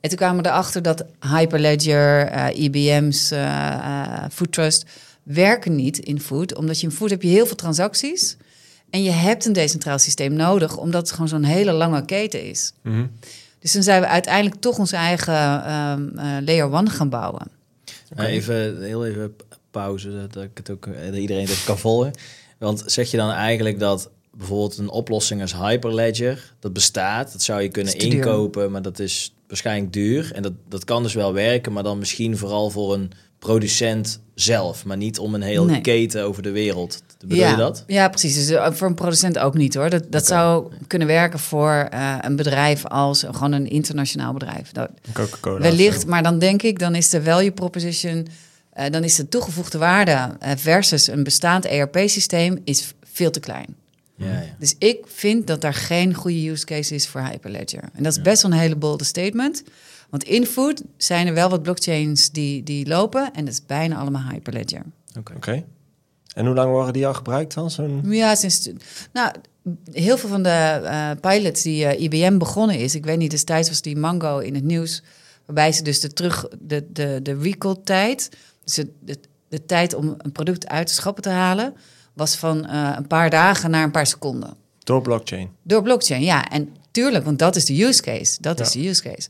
En toen kwamen we erachter dat Hyperledger, eh IBM's, eh eh, Food Trust werken niet in food. Omdat je in food heb je heel veel transacties. En je hebt een decentraal systeem nodig, omdat het gewoon zo'n hele lange keten is. Mhm. Dus toen zijn we uiteindelijk toch onze eigen ehm, eh, layer one gaan bouwen. Even, heel even pauze, dat, dat ik het ook, dat iedereen dat kan volgen. Want zeg je dan eigenlijk dat bijvoorbeeld een oplossing als Hyperledger, dat bestaat, dat zou je kunnen inkopen, maar dat is waarschijnlijk duur. En dat, dat kan dus wel werken, maar dan misschien vooral voor een producent zelf, maar niet om een hele Nee. keten over de wereld. Bedoel ja, je dat? Ja, precies. Dus eh, voor een producent ook niet hoor. Dat, dat zou kunnen werken voor eh, een bedrijf als gewoon een internationaal bedrijf. Dat, Coca-Cola. wellicht, maar dan denk ik, dan is de value proposition, eh, dan is de toegevoegde waarde eh, versus een bestaand ERP-systeem is veel te klein. Ja, ja. Dus ik vind dat daar geen goede use case is voor Hyperledger. En dat is best wel een hele bolde statement. Want in food zijn er wel wat blockchains die, die lopen en dat is bijna allemaal Hyperledger. Oké. Oké. En hoe lang worden die al gebruikt dan? Zo'n... Ja, sinds. Nou, heel veel van de eh, pilots die eh, IBM begonnen is, ik weet niet, destijds was die Mango in het nieuws, waarbij ze dus de terug, de, de, de recall-tijd, dus de, de, de tijd om een product uit de schappen te halen, was van eh, een paar dagen naar een paar seconden. Door blockchain. Door blockchain, ja. En tuurlijk, want dat is de use case. Dat is de use case.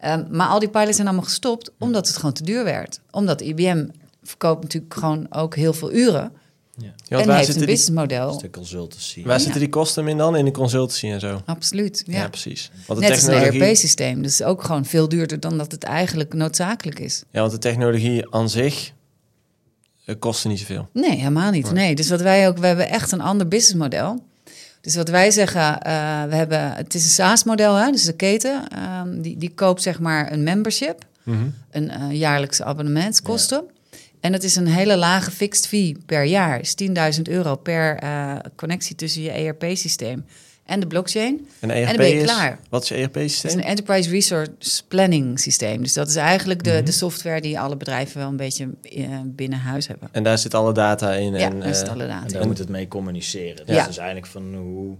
Ehm, maar al die pilots zijn allemaal gestopt omdat het gewoon te duur werd. Omdat IBM verkoopt natuurlijk gewoon ook heel veel uren. Ja. En waar heeft een zitten, die, businessmodel. Stuk consultancy. waar Ja. zitten die kosten in dan? In de consultancy en zo? Absoluut, ja. Ja, precies. Want de Net als een technologie, ERP-systeem. Dus ook gewoon veel duurder dan dat het eigenlijk noodzakelijk is. ja, want de technologie aan zich eh, kostte niet zoveel. Nee, helemaal niet. Nee, dus wat wij ook, we hebben echt een ander businessmodel. Dus wat wij zeggen, eh, we hebben, het is een SaaS-model, hè, dus de keten, ehm, die, die koopt zeg maar een membership, een eh, jaarlijkse abonnementskosten. En dat is een hele lage fixed fee per jaar, is 10.000 euro per connectie tussen je ERP-systeem en de blockchain. En En ERP dan ben je is, klaar. wat is je Het is ERP-systeem? een Enterprise Resource Planning systeem. Dus dat is eigenlijk de, de software die alle bedrijven wel een beetje eh, binnen huis hebben. En daar zit alle data in. Ja, en, daar zit eh, alle En data. daar moet het mee communiceren. Dus Ja. dat is eigenlijk van hoe,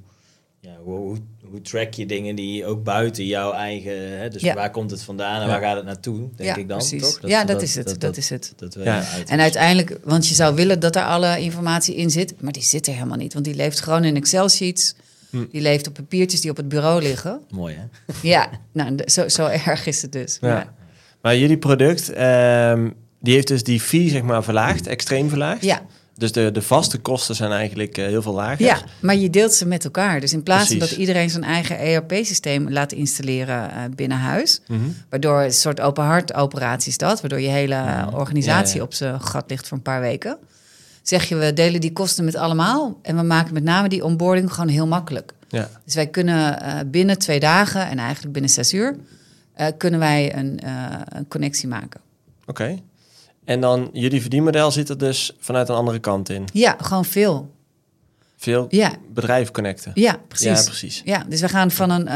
ja, hoe, hoe, hoe track je dingen die ook buiten jouw eigen... Hè, dus Ja. waar komt het vandaan en Ja. waar gaat het naartoe, denk ja, ik dan, precies. toch? ja, dat, is het. Dat, is het. Dat we Ja. uit En uiteindelijk, want je zou willen dat er alle informatie in zit, maar die zit er helemaal niet. Want die leeft gewoon in Excel-sheets. Hm. Die leeft op papiertjes die op het bureau liggen. Mooi, hè? Ja, nou, zo, zo erg is het dus. Ja. Ja. Maar jullie product, ehm, die heeft dus die fee zeg maar verlaagd, extreem verlaagd. Ja, Dus de, de vaste kosten zijn eigenlijk eh, heel veel lager. ja, maar je deelt ze met elkaar. Dus in plaats van dat iedereen zijn eigen ERP-systeem laat installeren eh, binnen huis, Mhm. waardoor een soort open hart operatie is dat, waardoor je hele eh, organisatie Ja, ja. op zijn gat ligt voor een paar weken. Zeg je, we delen die kosten met allemaal en we maken met name die onboarding gewoon heel makkelijk. Ja. Dus wij kunnen eh, binnen twee dagen en eigenlijk binnen zes uur eh, kunnen wij een, eh, een connectie maken. Oké. En dan jullie verdienmodel zit er dus vanuit een andere kant in. Ja, gewoon veel. veel Ja, bedrijven connecten. ja precies. Ja, precies. Ja, dus we gaan van een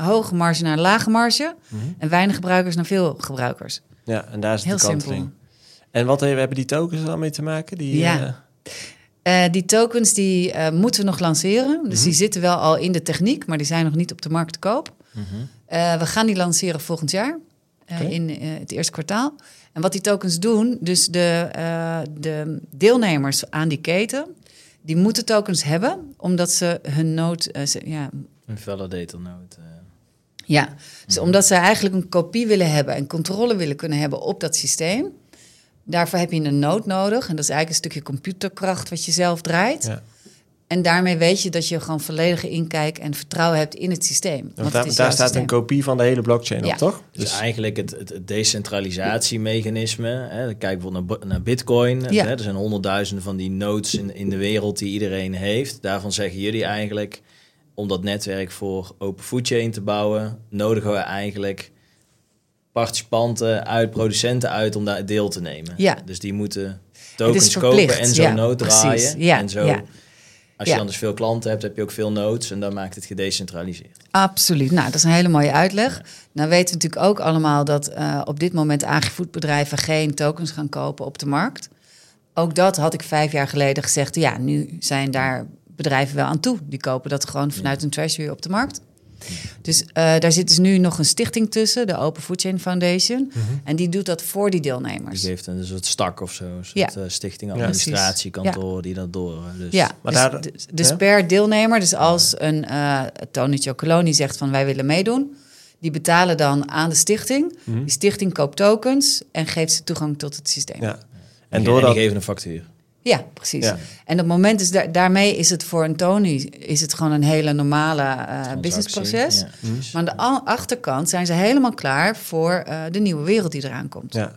hoge marge naar een lage marge. Mhm. En weinig gebruikers naar veel gebruikers. Ja, en daar is Heel de kanteling. simpel. En wat hebben hebben die tokens er dan mee te maken? Die, Ja. eh, Eh, die tokens die eh, moeten we nog lanceren. Dus Mhm. die zitten wel al in de techniek, maar die zijn nog niet op de markt te koop. Mhm. Eh, we gaan die lanceren volgend jaar, in het eerste kwartaal. En wat die tokens doen, dus de, eh, de deelnemers aan die keten, die moeten tokens hebben, omdat ze hun nood, ze- ja, Een validator eh. ja, dus omdat ze eigenlijk een kopie willen hebben en controle willen kunnen hebben op dat systeem. Daarvoor heb je een nood nodig. En dat is eigenlijk een stukje computerkracht wat je zelf draait. Ja. En daarmee weet je dat je gewoon volledige inkijk en vertrouwen hebt in het systeem. want Want daar, staat systeem. een kopie van de hele blockchain Ja. op, toch? Dus, eigenlijk het, het, het decentralisatiemechanisme. Hè, kijk bijvoorbeeld naar, naar Bitcoin. Ja. Hè, er zijn honderdduizenden van die nodes in, in de wereld die iedereen heeft. Daarvan zeggen jullie eigenlijk, om dat netwerk voor Open Food Chain te bouwen, nodigen we eigenlijk participanten uit, producenten uit om daar deel te nemen. Ja. Dus die moeten tokens kopen en zo'n ja, node precies. draaien. Ja, En zo, ja. als je dus veel klanten hebt, heb je ook veel nodes en dan maakt het gedecentraliseerd. Absoluut. Nou, dat is een hele mooie uitleg. Nou weten we natuurlijk ook allemaal dat eh, op dit moment agrifoodbedrijven geen tokens gaan kopen op de markt. Ook dat had ik vijf jaar geleden gezegd. Ja, nu zijn daar bedrijven wel aan toe. Die kopen dat gewoon vanuit een treasury op de markt. Dus eh, daar zit dus nu nog een stichting tussen, de Open Food Chain Foundation. En die doet dat voor die deelnemers. Die geeft een soort stak of zo, een soort Ja. eh, stichting Ja, administratiekantoor die dat door. eh, Dus Ja, Maar dus, daar- dus, dus ja? per deelnemer, dus als een uh, Tony Chocoloni zegt van wij willen meedoen, die betalen dan aan de stichting. Mhm. Die stichting koopt tokens en geeft ze toegang tot het systeem. Ja, en, doordat... die geven een factuur. Precies. Ja. En op het moment is daar, daarmee is het voor een Tony is het gewoon een hele normale eh, businessproces. Ja, precies. Maar aan de achterkant zijn ze helemaal klaar voor eh, de nieuwe wereld die eraan komt. Ja.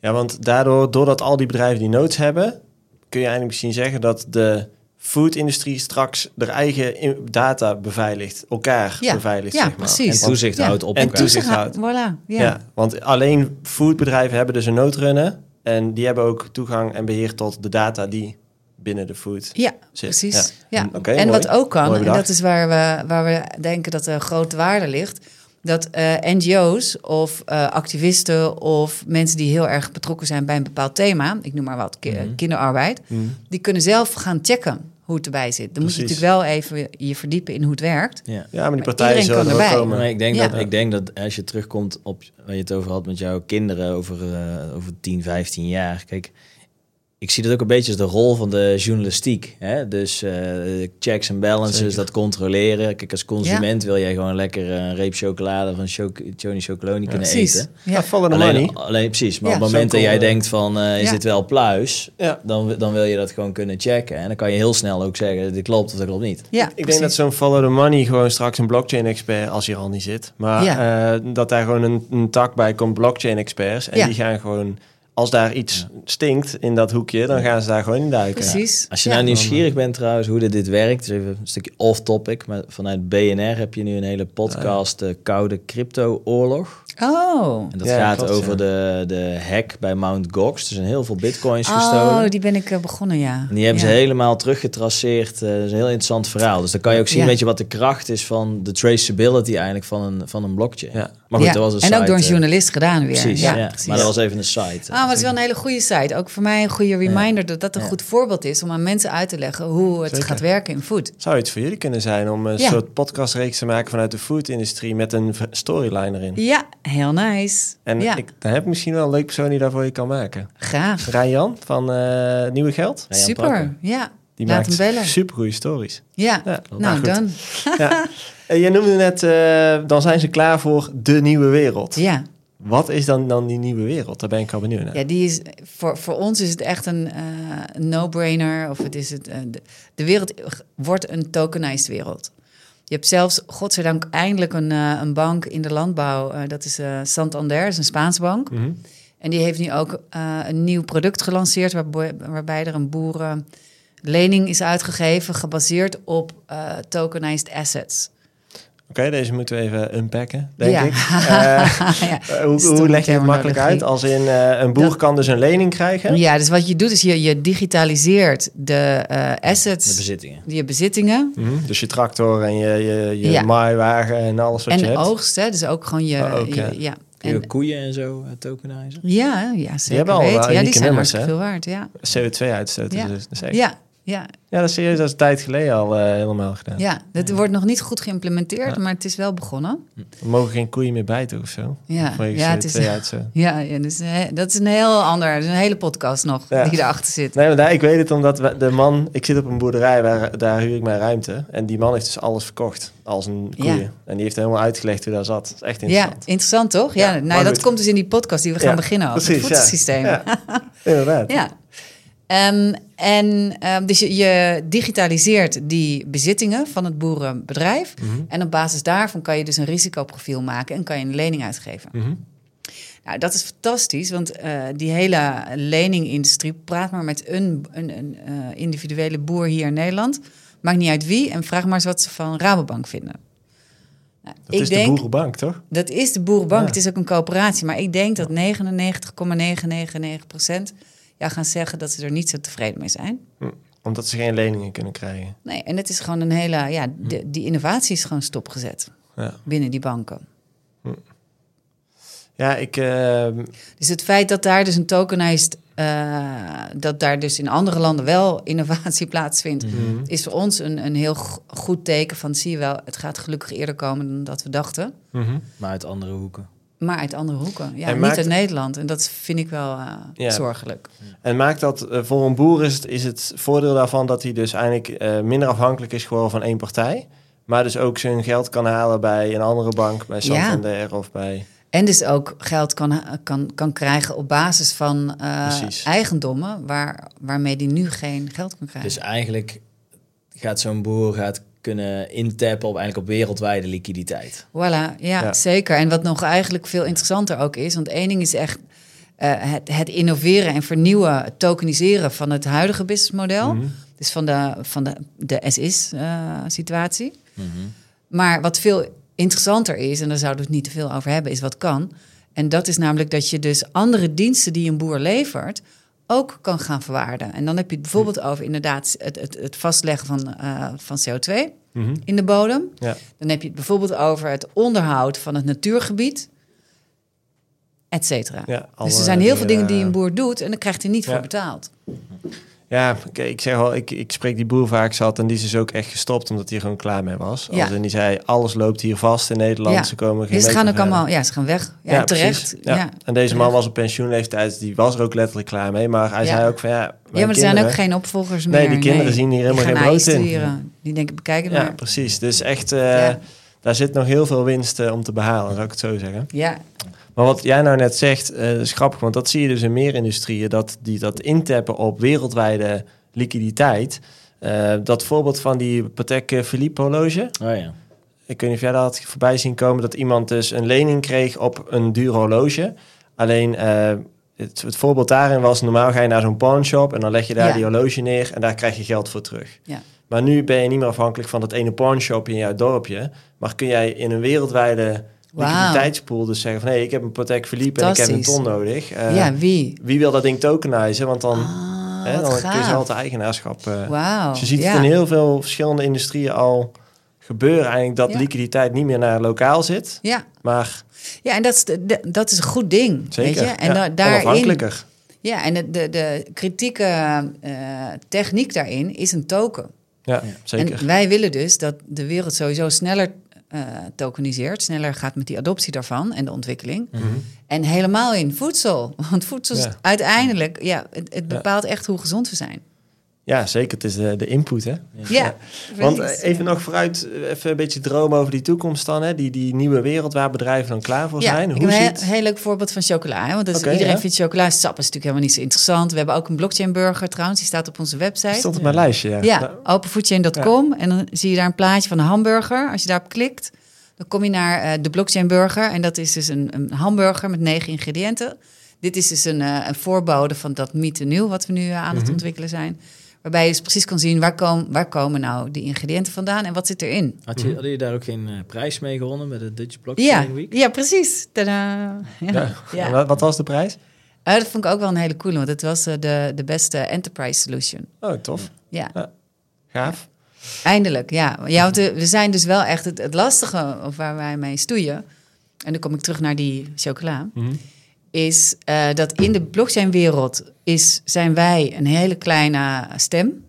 ja, want daardoor, doordat al die bedrijven die notes hebben, kun je eigenlijk misschien zeggen dat de food-industrie straks haar eigen data beveiligt, elkaar Ja, beveiligt. ja, zeg maar. precies. En toezicht Ja. houdt op En elkaar. toezicht Toezicht houdt. houdt. Voilà, Ja. ja. want alleen foodbedrijven hebben dus een noodrunnen en die hebben ook toegang en beheer tot de data die binnen de food. Ja, Zit. precies. Ja. Ja. Oké, en mooi. wat ook kan, en dat is waar we, waar we denken dat de grote waarde ligt, dat eh, NGO's of eh, activisten of mensen die heel erg betrokken zijn bij een bepaald thema, ik noem maar wat, ki- Mhm. kinderarbeid, die kunnen zelf gaan checken hoe het erbij zit. Dan moet je natuurlijk wel even je verdiepen in hoe het werkt. Ja. Ja, maar die partijen zullen er ook erbij. komen. Maar ik denk, Ja. dat, ik denk dat als je terugkomt op waar je het over had met jouw kinderen over, eh, over 10, 15 jaar. Kijk, ik zie dat ook een beetje als de rol van de journalistiek. Hè? Dus eh, checks en balances, Zeker. dat controleren. Kijk, als consument wil jij gewoon lekker een reep chocolade van Choc Johnny Chocoloni kunnen Precies. eten. Ja, Ja. follow the Alleen, money. alleen precies, maar Ja. op het moment dat jij denkt van eh, is Ja. dit wel pluis, Ja. dan, dan wil je dat gewoon kunnen checken. En dan kan je heel snel ook zeggen, dit klopt of dat klopt niet. Ja, Ik denk dat zo'n follow the money gewoon straks een blockchain-expert, als hij er al niet zit, maar eh, dat daar gewoon een, een tak bij komt, blockchain-experts. En Ja. die gaan gewoon, als daar iets stinkt in dat hoekje, dan gaan ze daar gewoon in duiken. Precies. Als je Ja. nou nieuwsgierig bent trouwens hoe dit, dit werkt, dus even een stukje off-topic, maar vanuit BNR heb je nu een hele podcast, de Koude Crypto-oorlog. Oh. En dat Ja, gaat klopt, over ja. de, de hack bij Mt. Gox. Er zijn heel veel bitcoins gestolen. Oh, die ben ik eh, begonnen, ja. En die hebben ja. ze helemaal teruggetraceerd. Eh, dat is een heel interessant verhaal. Dus dan kan je ook zien Ja. weet je, wat de kracht is van de traceability eigenlijk van een, van een blockchain. Ja. Maar goed, Ja. dat was een en site. ook door een eh, journalist gedaan weer. Precies, ja, ja. precies. maar dat was even een site. Ah, maar het is wel een hele goede site. Ook voor mij een goede reminder dat dat een Ja. goed voorbeeld is om aan mensen uit te leggen hoe het Zeker. gaat werken in food. Zou iets voor jullie kunnen zijn om een Ja. soort podcastreeks te maken vanuit de food-industrie met een storyline erin? Ja, heel nice. En ja, ik, dan heb ik misschien wel een leuk persoon die daarvoor je kan maken. graag. Ryan van eh, Nieuwe Geld. Ryan Super. Ja, Die laat maakt hem bellen. supergoeie stories. Ja, Ja, nou goed. dan. ja. [laughs] En je noemde net, eh, dan zijn ze klaar voor de nieuwe wereld. Ja. Wat is dan, dan die nieuwe wereld? Daar ben ik al benieuwd naar. Ja, die is, voor, voor ons is het echt een eh, no-brainer. Of het is het, eh, de, de wereld wordt een tokenized wereld. Je hebt zelfs, godzijdank, eindelijk een, een bank in de landbouw. dat is eh, Santander, dat is een Spaanse bank. Mhm. En die heeft nu ook eh, een nieuw product gelanceerd... Waarbij, waarbij er een boerenlening is uitgegeven... gebaseerd op eh, tokenized assets. Oké, deze moeten we even unpacken, denk Ja. ik. [laughs] Eh, ja. eh, hoe, leg je het makkelijk uit? Als in eh, een boer Dat- kan dus een lening krijgen. ja, dus wat je doet is je, je digitaliseert de eh, De assets, bezittingen. je bezittingen Mhm, Dus je tractor en je, je, je Ja. maaiwagen en alles wat en je de hebt. oogst. Hè, dus ook gewoon je... Oh, ja. je- ja. Kun je En, koeien en zo tokenizen? ja, ja, zeker hebben al. Ja, die zijn nummers, hartstikke hè? veel waard, ja. CO2-uitstoot. Ja. Dus, echt- Ja, ja, ja, dat is serieus. Dat is een tijd geleden al eh, helemaal gedaan. ja. Het wordt nog niet goed geïmplementeerd, maar het is wel begonnen. We mogen geen koeien meer bijten of zo. Ja, ja het is, CO2-uitstoot. [laughs] ja, ja dus, hè, dat is een heel ander, dat is een hele podcast nog Ja. die erachter zit. Nee, maar daar, ik weet het omdat we- de man... Ik zit op een boerderij, waar, daar huur ik mijn ruimte. En die man heeft dus alles verkocht. Als een Ja. koeien. En die heeft helemaal uitgelegd hoe dat zat. Dat is echt Ja, interessant. interessant toch? Ja, Ja, nou, dat komt dus in die podcast die we gaan Ja, beginnen over precies, het ja. voedselsysteem. Ja. [laughs] Ja, Ehm, en ehm, dus je, je digitaliseert die bezittingen van het boerenbedrijf. Mhm. En op basis daarvan kan je dus een risicoprofiel maken en kan je een lening uitgeven. Mhm. Nou, dat is fantastisch, want eh, die hele leningindustrie praat maar met een, een, een eh, individuele boer hier in Nederland. Maakt niet uit wie en vraag maar eens wat ze van Rabobank vinden. Nou, Dat is de boerenbank, toch? dat is de boerenbank. Ja. Het is ook een coöperatie. Maar ik denk dat 99,999% ja, gaan zeggen dat ze er niet zo tevreden mee zijn. Omdat ze geen leningen kunnen krijgen. Nee, en het is gewoon een hele... Ja, de, die innovatie is gewoon stopgezet Ja, binnen die banken. ja ik... eh, Dus het feit dat daar dus een tokenized... eh, dat daar dus in andere landen wel innovatie [laughs] plaatsvindt... mhm. is voor ons een, een heel go- goed teken van... zie je wel, het gaat gelukkig eerder komen dan dat we dachten. Mhm. Maar uit andere hoeken. Maar uit andere hoeken. Ja, En niet maakt- uit Nederland. En dat vind ik wel eh, Ja. zorgelijk. En maakt dat eh, voor een boer is het, is het voordeel daarvan dat hij dus eigenlijk eh, minder afhankelijk is geworden van één partij. Maar dus ook zijn geld kan halen bij een andere bank, bij Ja. Santander of bij... En dus ook geld kan, kan, kan krijgen op basis van eh, eigendommen waar, waarmee die nu geen geld kan krijgen. Dus eigenlijk gaat zo'n boer gaat kunnen intappen op, eigenlijk op wereldwijde liquiditeit. Voilà, ja, Ja. zeker. En wat nog eigenlijk veel interessanter ook is, want één ding is echt eh, het, het innoveren en vernieuwen, het tokeniseren van het huidige businessmodel. Mhm. Dus van de, van de, de SIS-situatie. Maar wat veel interessanter is, en daar zouden we het niet te veel over hebben, is wat kan. En dat is namelijk dat je dus andere diensten die een boer levert ook kan gaan verwaarden. En dan heb je het bijvoorbeeld over inderdaad het, het, het vastleggen van, eh, van CO2 Mhm. in de bodem. Ja. Dan heb je het bijvoorbeeld over het onderhoud van het natuurgebied, et cetera. Ja, dus er zijn heel veel dingen die eh, een boer doet en daar krijgt hij niet Ja. voor betaald. Ja, ik zeg al, ik, ik spreek die boer vaak zat en die is dus ook echt gestopt omdat hij gewoon klaar mee was. Ja. Als en die zei, alles loopt hier vast in Nederland, Ja. ze komen geen Dus ze gaan ook allemaal, ja, ze gaan weg. Ja, terecht. Ja. En deze man was op pensioenleeftijd, die was er ook letterlijk klaar mee. Maar hij zei ook van ja, Ja, maar er zijn ook geen opvolgers Nee, meer. die kinderen zien hier helemaal geen brood in. Die denken, bekijk het Ja, maar. precies. Dus echt, Ja. daar zit nog heel veel winst eh, om te behalen, zou ik het zo zeggen. Ja, Maar wat jij nou net zegt, eh, dat is grappig, want dat zie je dus in meer industrieën, dat die dat intappen op wereldwijde liquiditeit. Eh, dat voorbeeld van die Patek eh, Philippe horloge. Oh ja. Ik weet niet of jij dat had voorbij zien komen, dat iemand dus een lening kreeg op een duur horloge. Alleen eh, het, het voorbeeld daarin was, normaal ga je naar zo'n pawnshop en dan leg je daar Ja. die horloge neer en daar krijg je geld voor terug. ja. Maar nu ben je niet meer afhankelijk van dat ene pawnshop in jouw dorpje. Maar kun jij in een wereldwijde Wauw. liquiditeitspool dus zeggen van... hé, ik heb een Patek Philippe en ik heb een ton nodig. Eh, ja, wie? Wie wil dat ding tokenizen? Want dan, Ah, hè, dan kun je gaaf. ze altijd eigenaarschap... eh Wauw. dus je ziet ja. het in heel veel verschillende industrieën al gebeuren. Eigenlijk dat Ja. liquiditeit niet meer naar lokaal zit. Ja. Maar ja, en dat is, de, de- dat is een goed ding. zeker, Weet je? En da- daarin, onafhankelijker. ja, en de, de, de kritieke eh, techniek daarin is een token. Ja, zeker. En wij willen dus dat de wereld sowieso sneller eh, tokeniseert, sneller gaat met die adoptie daarvan en de ontwikkeling. Mhm. En helemaal in voedsel. [laughs] Want voedsel is uiteindelijk, ja, het, het bepaalt echt hoe gezond we zijn. Ja, zeker. Het is de, de input, hè? Ja, Want eh, even nog vooruit, eh, even een beetje dromen over die toekomst dan. Hè? Die, die nieuwe wereld waar bedrijven dan klaar voor Ja, zijn. ik Hoe heb een ziet... heel, heel leuk voorbeeld van chocola. Hè? Want dat Oké, iedereen ja. vindt chocola sap is natuurlijk helemaal niet zo interessant. We hebben ook een blockchain burger trouwens, die staat op onze website. stond op mijn lijstje, ja. Ja, openfoodchain.com. En dan zie je daar een plaatje van een hamburger. Als je daarop klikt, dan kom je naar eh, de blockchain burger. En dat is dus een, een hamburger met negen ingrediënten. Dit is dus een, eh, een voorbode van dat meet new wat we nu eh, aan het Mhm. ontwikkelen zijn. Waarbij je dus precies kan zien waar, kom, waar komen nou die ingrediënten vandaan en wat zit erin. Had je, hadden jullie daar ook geen eh, prijs mee gewonnen bij de Dutch Ja, Blockchain Week? ja precies. Tadaa. Ja. Ja. Ja. Wat, wat was de prijs? Eh, dat vond ik ook wel een hele coole, want het was eh, de, de beste enterprise solution. Oh, tof. Ja, Gaaf. eindelijk. Ja, ja want we zijn dus wel echt het, het lastige of waar wij mee stoeien. En dan kom ik terug naar die chocola. Mhm. Is eh, dat in de blockchain-wereld is, zijn wij een hele kleine stem.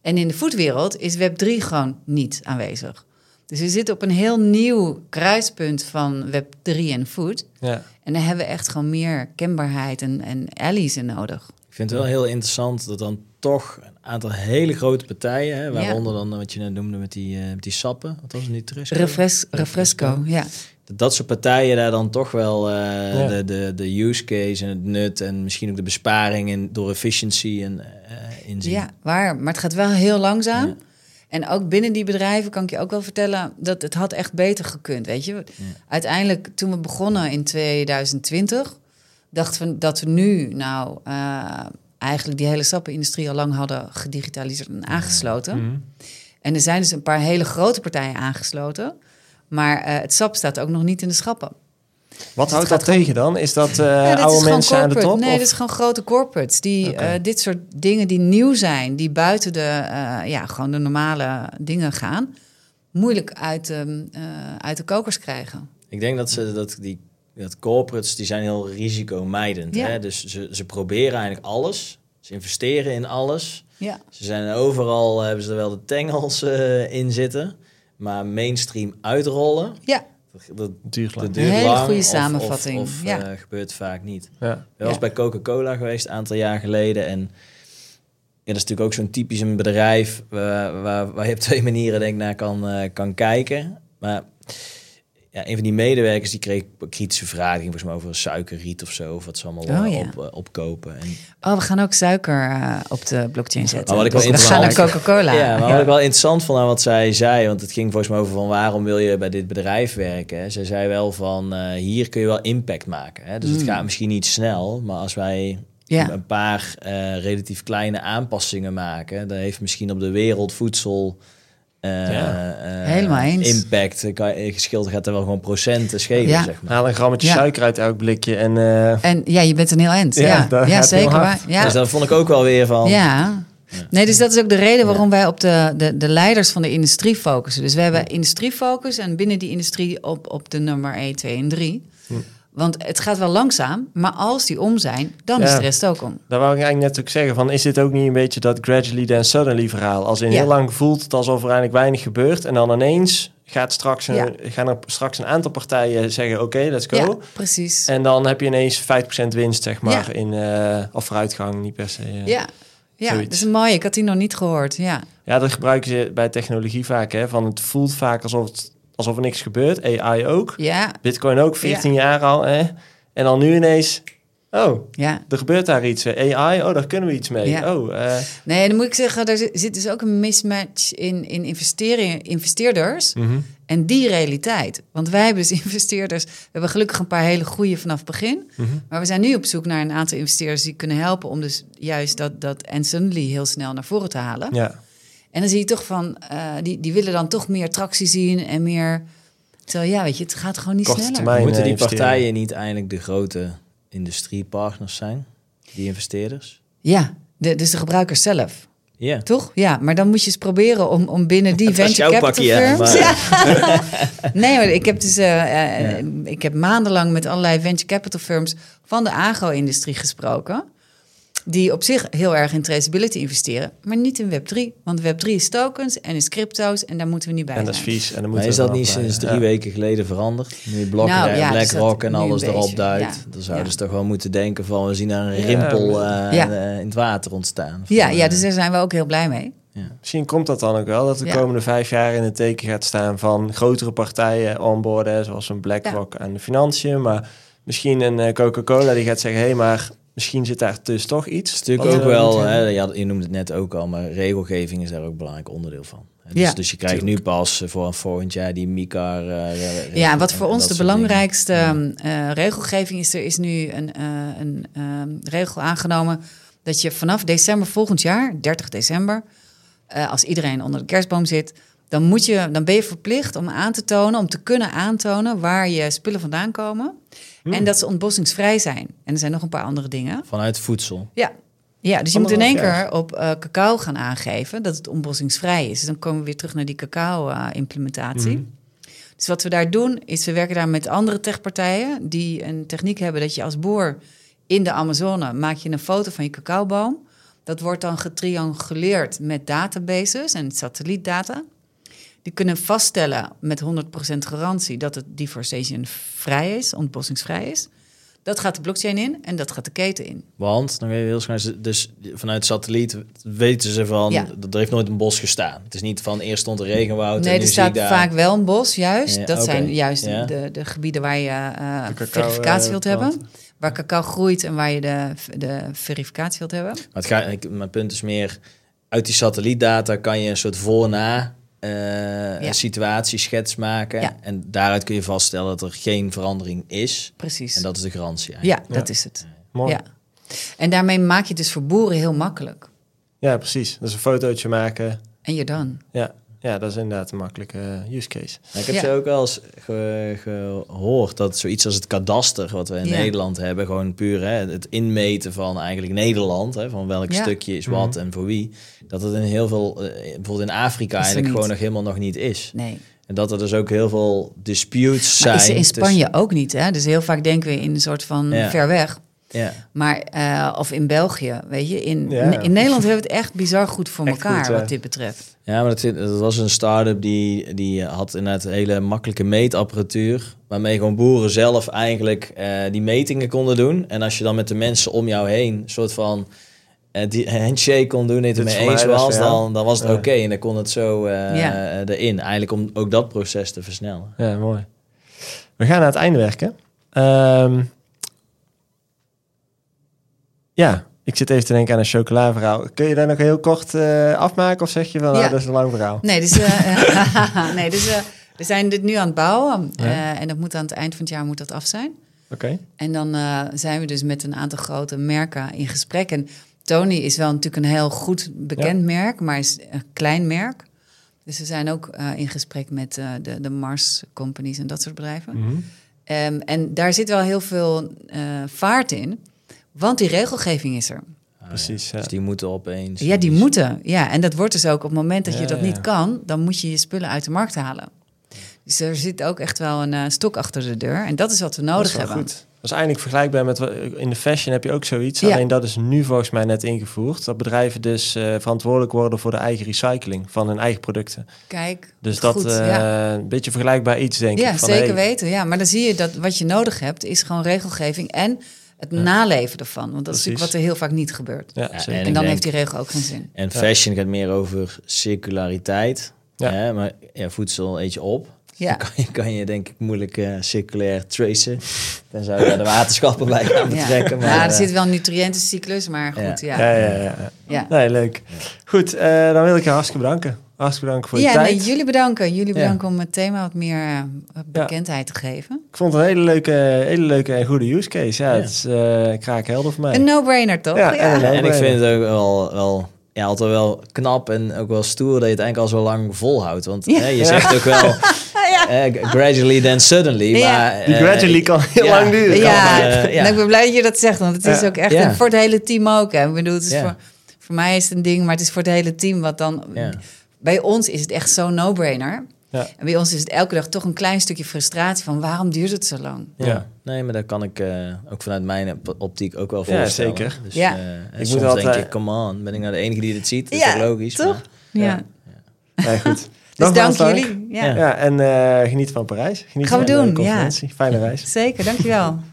En in de foodwereld is Web3 gewoon niet aanwezig. Dus we zitten op een heel nieuw kruispunt van Web3 en food. Ja. En daar hebben we echt gewoon meer kenbaarheid en, en allies in nodig. Ik vind het wel heel interessant dat dan toch een aantal hele grote partijen, hè, waaronder dan wat je net noemde met die, eh, met die sappen, wat was het niet? Refres, refresco, ja. Dat, soort partijen daar dan toch wel eh, Ja. de, de, de use case en het nut en misschien ook de besparing in, door efficiency en, eh inzien. Ja, waar. Maar het gaat wel heel langzaam. Ja. En ook binnen die bedrijven kan ik je ook wel vertellen dat het had echt beter gekund. Weet je, uiteindelijk toen we begonnen in 2020, dachten we dat we nu nou eh, eigenlijk die hele sappenindustrie al lang hadden gedigitaliseerd en aangesloten. Mhm. En er zijn dus een paar hele grote partijen aangesloten. Maar eh, het sap staat ook nog niet in de schappen. Wat houdt gaat dat tegen dan? Is dat eh, Ja, is oude mensen aan de corporate. top? Nee, of- dit is gewoon grote corporates. Die eh, dit soort dingen die nieuw zijn, die buiten de, eh, ja, gewoon de normale dingen gaan, moeilijk uit, de, eh, uit de kokers krijgen. Ik denk dat ze dat die dat corporates die zijn heel risicomijdend. Ja. Hè? Dus ze, ze proberen eigenlijk alles. Ze investeren in alles. Ja, Ze zijn overal hebben ze er wel de tengels eh, in zitten. Maar mainstream uitrollen, ja. dat, dat, Duurt lang. dat duurt Hele lang. goede of- samenvatting, Of, of, ja. eh, gebeurt vaak niet. Ja. Ik was Ja. bij Coca-Cola geweest een aantal jaar geleden. En ja, dat is natuurlijk ook zo'n typisch een bedrijf waar, waar, waar je op twee [laughs] manieren denk ik naar kan, eh, kan kijken. Maar ja, een van die medewerkers die kreeg kritische vragen ging volgens mij over suikerriet of zo. Of wat ze allemaal Oh, eh, ja. op, eh, opkopen. En, Oh, we gaan ook suiker eh, op de blockchain zetten. Maar wat ik wel Dus we gaan naar Coca-Cola. ja, maar wat ik wel interessant vond aan wat zij zei, want het ging volgens mij over van waarom wil je bij dit bedrijf werken. Hè? Zij zei wel van hier kun je wel impact maken. Hè? Dus het Mm. gaat misschien niet snel, maar als wij Ja. een paar relatief kleine aanpassingen maken, dan heeft misschien op de wereld voedsel eh, Ja. eh, Helemaal eens. impact. Dan Kan, je- geschild gaat er wel gewoon procenten schelen, Ja. zeg maar. Haal een grammetje Ja. suiker uit elk blikje en... eh, En ja, je bent een heel eind. Ja, zeker waar. Ja. Dus dat vond ik ook wel weer van... Ja. Nee, dus dat is ook de reden waarom wij op de, de, de leiders van de industrie focussen. Dus we hebben industriefocus en binnen die industrie op, op de nummer 1, 2 en 3. Want het gaat wel langzaam, maar als die om zijn, dan is de rest ook om. Daar wou ik eigenlijk net ook zeggen van, is dit ook niet een beetje dat gradually then suddenly verhaal? Als in Ja. heel lang voelt het alsof er eigenlijk weinig gebeurt en dan ineens gaat straks een, Ja. gaan er straks een aantal partijen zeggen oké, let's go. Ja, precies. En dan heb je ineens 5% winst, zeg maar, in, eh of vooruitgang, niet per se. eh. ja, ja zoiets. dat is mooi. Ik had die nog niet gehoord. Ja, Ja, dat gebruiken ze bij technologie vaak, hè. Van het voelt vaak alsof, het, alsof er niks gebeurt. AI ook. ja, Bitcoin ook, 14 jaar al, hè. En dan nu ineens, oh, ja. er gebeurt daar iets. hè. AI, oh, daar kunnen we iets mee. Ja. Oh, eh, Nee, dan moet ik zeggen, er zit- dus ook een mismatch in, in investeringen, investeerders mhm. en die realiteit. Want wij hebben dus [laughs] investeerders, we hebben gelukkig een paar hele goede vanaf het begin. Mhm. Maar we zijn nu op zoek naar een aantal investeerders die kunnen helpen om dus juist dat, dat and suddenly heel snel naar voren te halen. ja. En dan zie je toch van, eh, die, die willen dan toch meer tractie zien en meer... Terwijl ja, weet je, het gaat gewoon niet Korte sneller. termijn. Moeten die investeren. partijen niet eindelijk de grote industriepartners zijn? Die investeerders? Ja, de, dus de gebruikers zelf. Ja. Toch? Ja, maar dan moet je eens proberen om, om binnen die [laughs] venture jouw capital pakje, ja, firms... maar- Ja. [laughs] nee, maar ik heb dus eh, eh, ik heb maandenlang met allerlei venture capital firms van de agro-industrie gesproken. Die op zich heel erg in traceability investeren, maar niet in Web3. Want Web3 is tokens en is crypto's en daar moeten we niet bij En dat is vies. En dan Maar moeten is we dat niet sinds drie Ja. weken geleden veranderd? Nu Block, Nou, ja, dus BlackRock dat en alles erop duikt. ja. Dan zouden Ja. ze toch wel moeten denken van... we zien daar een Ja, rimpel eh, Ja. in, eh, in het water ontstaan. Ja, Van, ja, eh, dus daar zijn we ook heel blij mee. Misschien komt dat dan ook wel, dat de Ja. komende vijf jaar in het teken gaat staan van grotere partijen onboarden, zoals een BlackRock aan de financiën. Maar misschien een Coca-Cola die gaat zeggen, hé, maar misschien zit daar dus toch iets. Het is natuurlijk ook we wel, hè, je, had- je noemde het net ook al, maar regelgeving is daar ook een belangrijk onderdeel van. Dus, Ja, dus je krijgt nu pas voor volgend jaar die MICAR. eh, Ja, wat voor ons de belangrijkste dingen. eh, regelgeving is, er is nu een, eh, een eh, regel aangenomen dat je vanaf december volgend jaar, 30 december, eh, als iedereen onder de kerstboom zit, dan, moet je, dan ben je verplicht om aan te tonen, om te kunnen aantonen waar je spullen vandaan komen. En dat ze ontbossingsvrij zijn. En er zijn nog een paar andere dingen. Vanuit voedsel. Ja. Ja, dus je moet in één keer op eh, cacao gaan aangeven dat het ontbossingsvrij is. Dus dan komen we weer terug naar die cacao-implementatie. Dus wat we daar doen, is we werken daar met andere techpartijen die een techniek hebben dat je als boer in de Amazone maak je een foto van je cacaoboom. Dat wordt dan getrianguleerd met databases en satellietdata. Die kunnen vaststellen met 100% garantie dat het deforestation vrij is, ontbossingsvrij is. Dat gaat de blockchain in en dat gaat de keten in. Want, dan weet je heel snel, dus vanuit satelliet weten ze van, Ja. dat er heeft nooit een bos gestaan. Het is niet van eerst stond een regenwoud en Nee, nu er staat daar... vaak wel een bos, juist. Ja, dat zijn juist Ja. de, de gebieden waar je eh, De cacao, verificatie eh, wilt hebben. planten. Waar cacao groeit en waar je de, de verificatie wilt hebben. Maar het gaat, ik, mijn punt is meer, uit die satellietdata kan je een soort voor-na eh, Ja. situatieschets maken. Ja. En daaruit kun je vaststellen dat er geen verandering is. Precies. En dat is de garantie eigenlijk. ja, dat is het. Mooi. Ja. En daarmee maak je het dus voor boeren heel makkelijk. Ja, precies. Dus een fotootje maken. En je dan. Ja, ja dat is inderdaad een makkelijke eh, use case. Nou, ik heb Ja. ze ook wel eens ge- gehoord dat zoiets als het kadaster, wat we in Ja. Nederland hebben, gewoon puur hè, het inmeten van eigenlijk Nederland, hè, van welk Ja. stukje is wat en voor wie, dat het in heel veel, eh, bijvoorbeeld in Afrika Is eigenlijk gewoon nog helemaal nog niet is. Nee. En dat er dus ook heel veel disputes Maar zijn. is in tussen- Spanje ook niet. Hè? Dus heel vaak denken we in een soort van Ja. ver weg. Ja. Maar, eh, of in België, weet je. In, Ja. in Nederland hebben we het echt bizar goed voor Echt elkaar, goed, wat dit betreft. Ja, maar dat, zit- dat was een start-up die, die had inderdaad hele makkelijke meetapparatuur. Waarmee gewoon boeren zelf eigenlijk eh, die metingen konden doen. En als je dan met de mensen om jou heen een soort van eh, die handshake kon doen, het ermee eens was, dan, dan was het Ja. oké. En dan kon het zo Ja. erin. Eigenlijk om ook dat proces te versnellen. Ja, mooi. We gaan naar het einde werken. Ehm, ja, ik zit even te denken aan een chocolaverhaal. Kun je daar nog heel kort eh, afmaken of zeg je nou, Ja. dat is een lang verhaal? Nee, dus, eh, [laughs] nee, dus eh, we zijn dit nu aan het bouwen. Ja. eh, en dat moet aan het eind van het jaar moet dat af zijn. Oké. En dan eh, zijn we dus met een aantal grote merken in gesprek. En Tony is wel natuurlijk een heel goed bekend merk, maar is een klein merk. Dus we zijn ook eh, in gesprek met eh, de, de Mars companies en dat soort bedrijven. Mhm. Ehm, en daar zit wel heel veel eh, vaart in, want die regelgeving is er. Ah, Precies, ja. ja. Dus die moeten opeens. Ja, die moeten. Ja, en dat wordt dus ook op het moment dat je Ja, dat ja. niet kan, dan moet je je spullen uit de markt halen. Dus er zit ook echt wel een eh, stok achter de deur. En dat is wat we Dat nodig is wel hebben. goed. Dat is eigenlijk vergelijkbaar met... In de fashion heb je ook zoiets. Ja. Alleen dat is nu volgens mij net ingevoerd. Dat bedrijven dus eh, verantwoordelijk worden voor de eigen recycling van hun eigen producten. Kijk, Dus dat goed, eh, ja. een beetje vergelijkbaar iets, denk Ja, ik. Van, zeker hey, weten. Ja, maar dan zie je dat wat je nodig hebt is gewoon regelgeving en het naleven ervan. Want dat is natuurlijk wat er heel vaak niet gebeurt. Ja, Ja, en dan denk- heeft die regel ook geen zin. En fashion gaat meer over circulariteit. Ja. Hè? Maar ja, voedsel eet je op. Ja. Dan kan je, kan je denk ik moeilijk eh, circulair tracen. Dan zou je daar de waterschappen [laughs] bij gaan Ja. betrekken. Maar, ja, er eh, zit wel een nutriëntencyclus, maar goed, ja. Ja, Ja, ja, ja. ja. ja. Nee, leuk. Goed, eh, dan wil ik je hartstikke bedanken. Hartstikke bedanken voor je nee, tijd. jullie bedanken. Jullie Ja. bedanken om het thema wat meer eh, bekendheid te geven. Ik vond het een hele leuke, hele leuke en goede use case. Ja, Ja. het is eh kraakhelder voor mij. Een no-brainer, toch? Ja, en en ik vind het ook wel, wel, ja, altijd wel knap en ook wel stoer dat je het eigenlijk al zo lang volhoudt. Want Ja. hè, je zegt ook wel [laughs] eh, gradually then suddenly. Ja. Maar, Die gradually kan heel ja. lang duren. Ja, ja. nou, ik ben blij dat je dat zegt, want het is Ja. ook echt Ja. en voor het hele team ook. Hè. Ik bedoel, het is Ja. voor, voor mij is het een ding, maar het is voor het hele team wat dan... Ja. Bij ons is het echt zo'n no-brainer. Ja. En bij ons is het elke dag toch een klein stukje frustratie van waarom duurt het zo lang? Ja. Ja. nee, maar dat kan ik eh, ook vanuit mijn op- optiek ook wel Ja, voorstellen. zeker. Dus, Ja. eh, en moet soms altijd- denk je, come on, ben ik nou de enige die dit ziet? Dat is Ja, toch logisch? toch? maar- Ja. Nee, goed. [laughs] Dus dank jullie. Ja. Ja. Ja, en eh, geniet van Parijs. Geniet Gaan we van de doen, ja. conferentie. Fijne reis. Zeker, dankjewel. [laughs]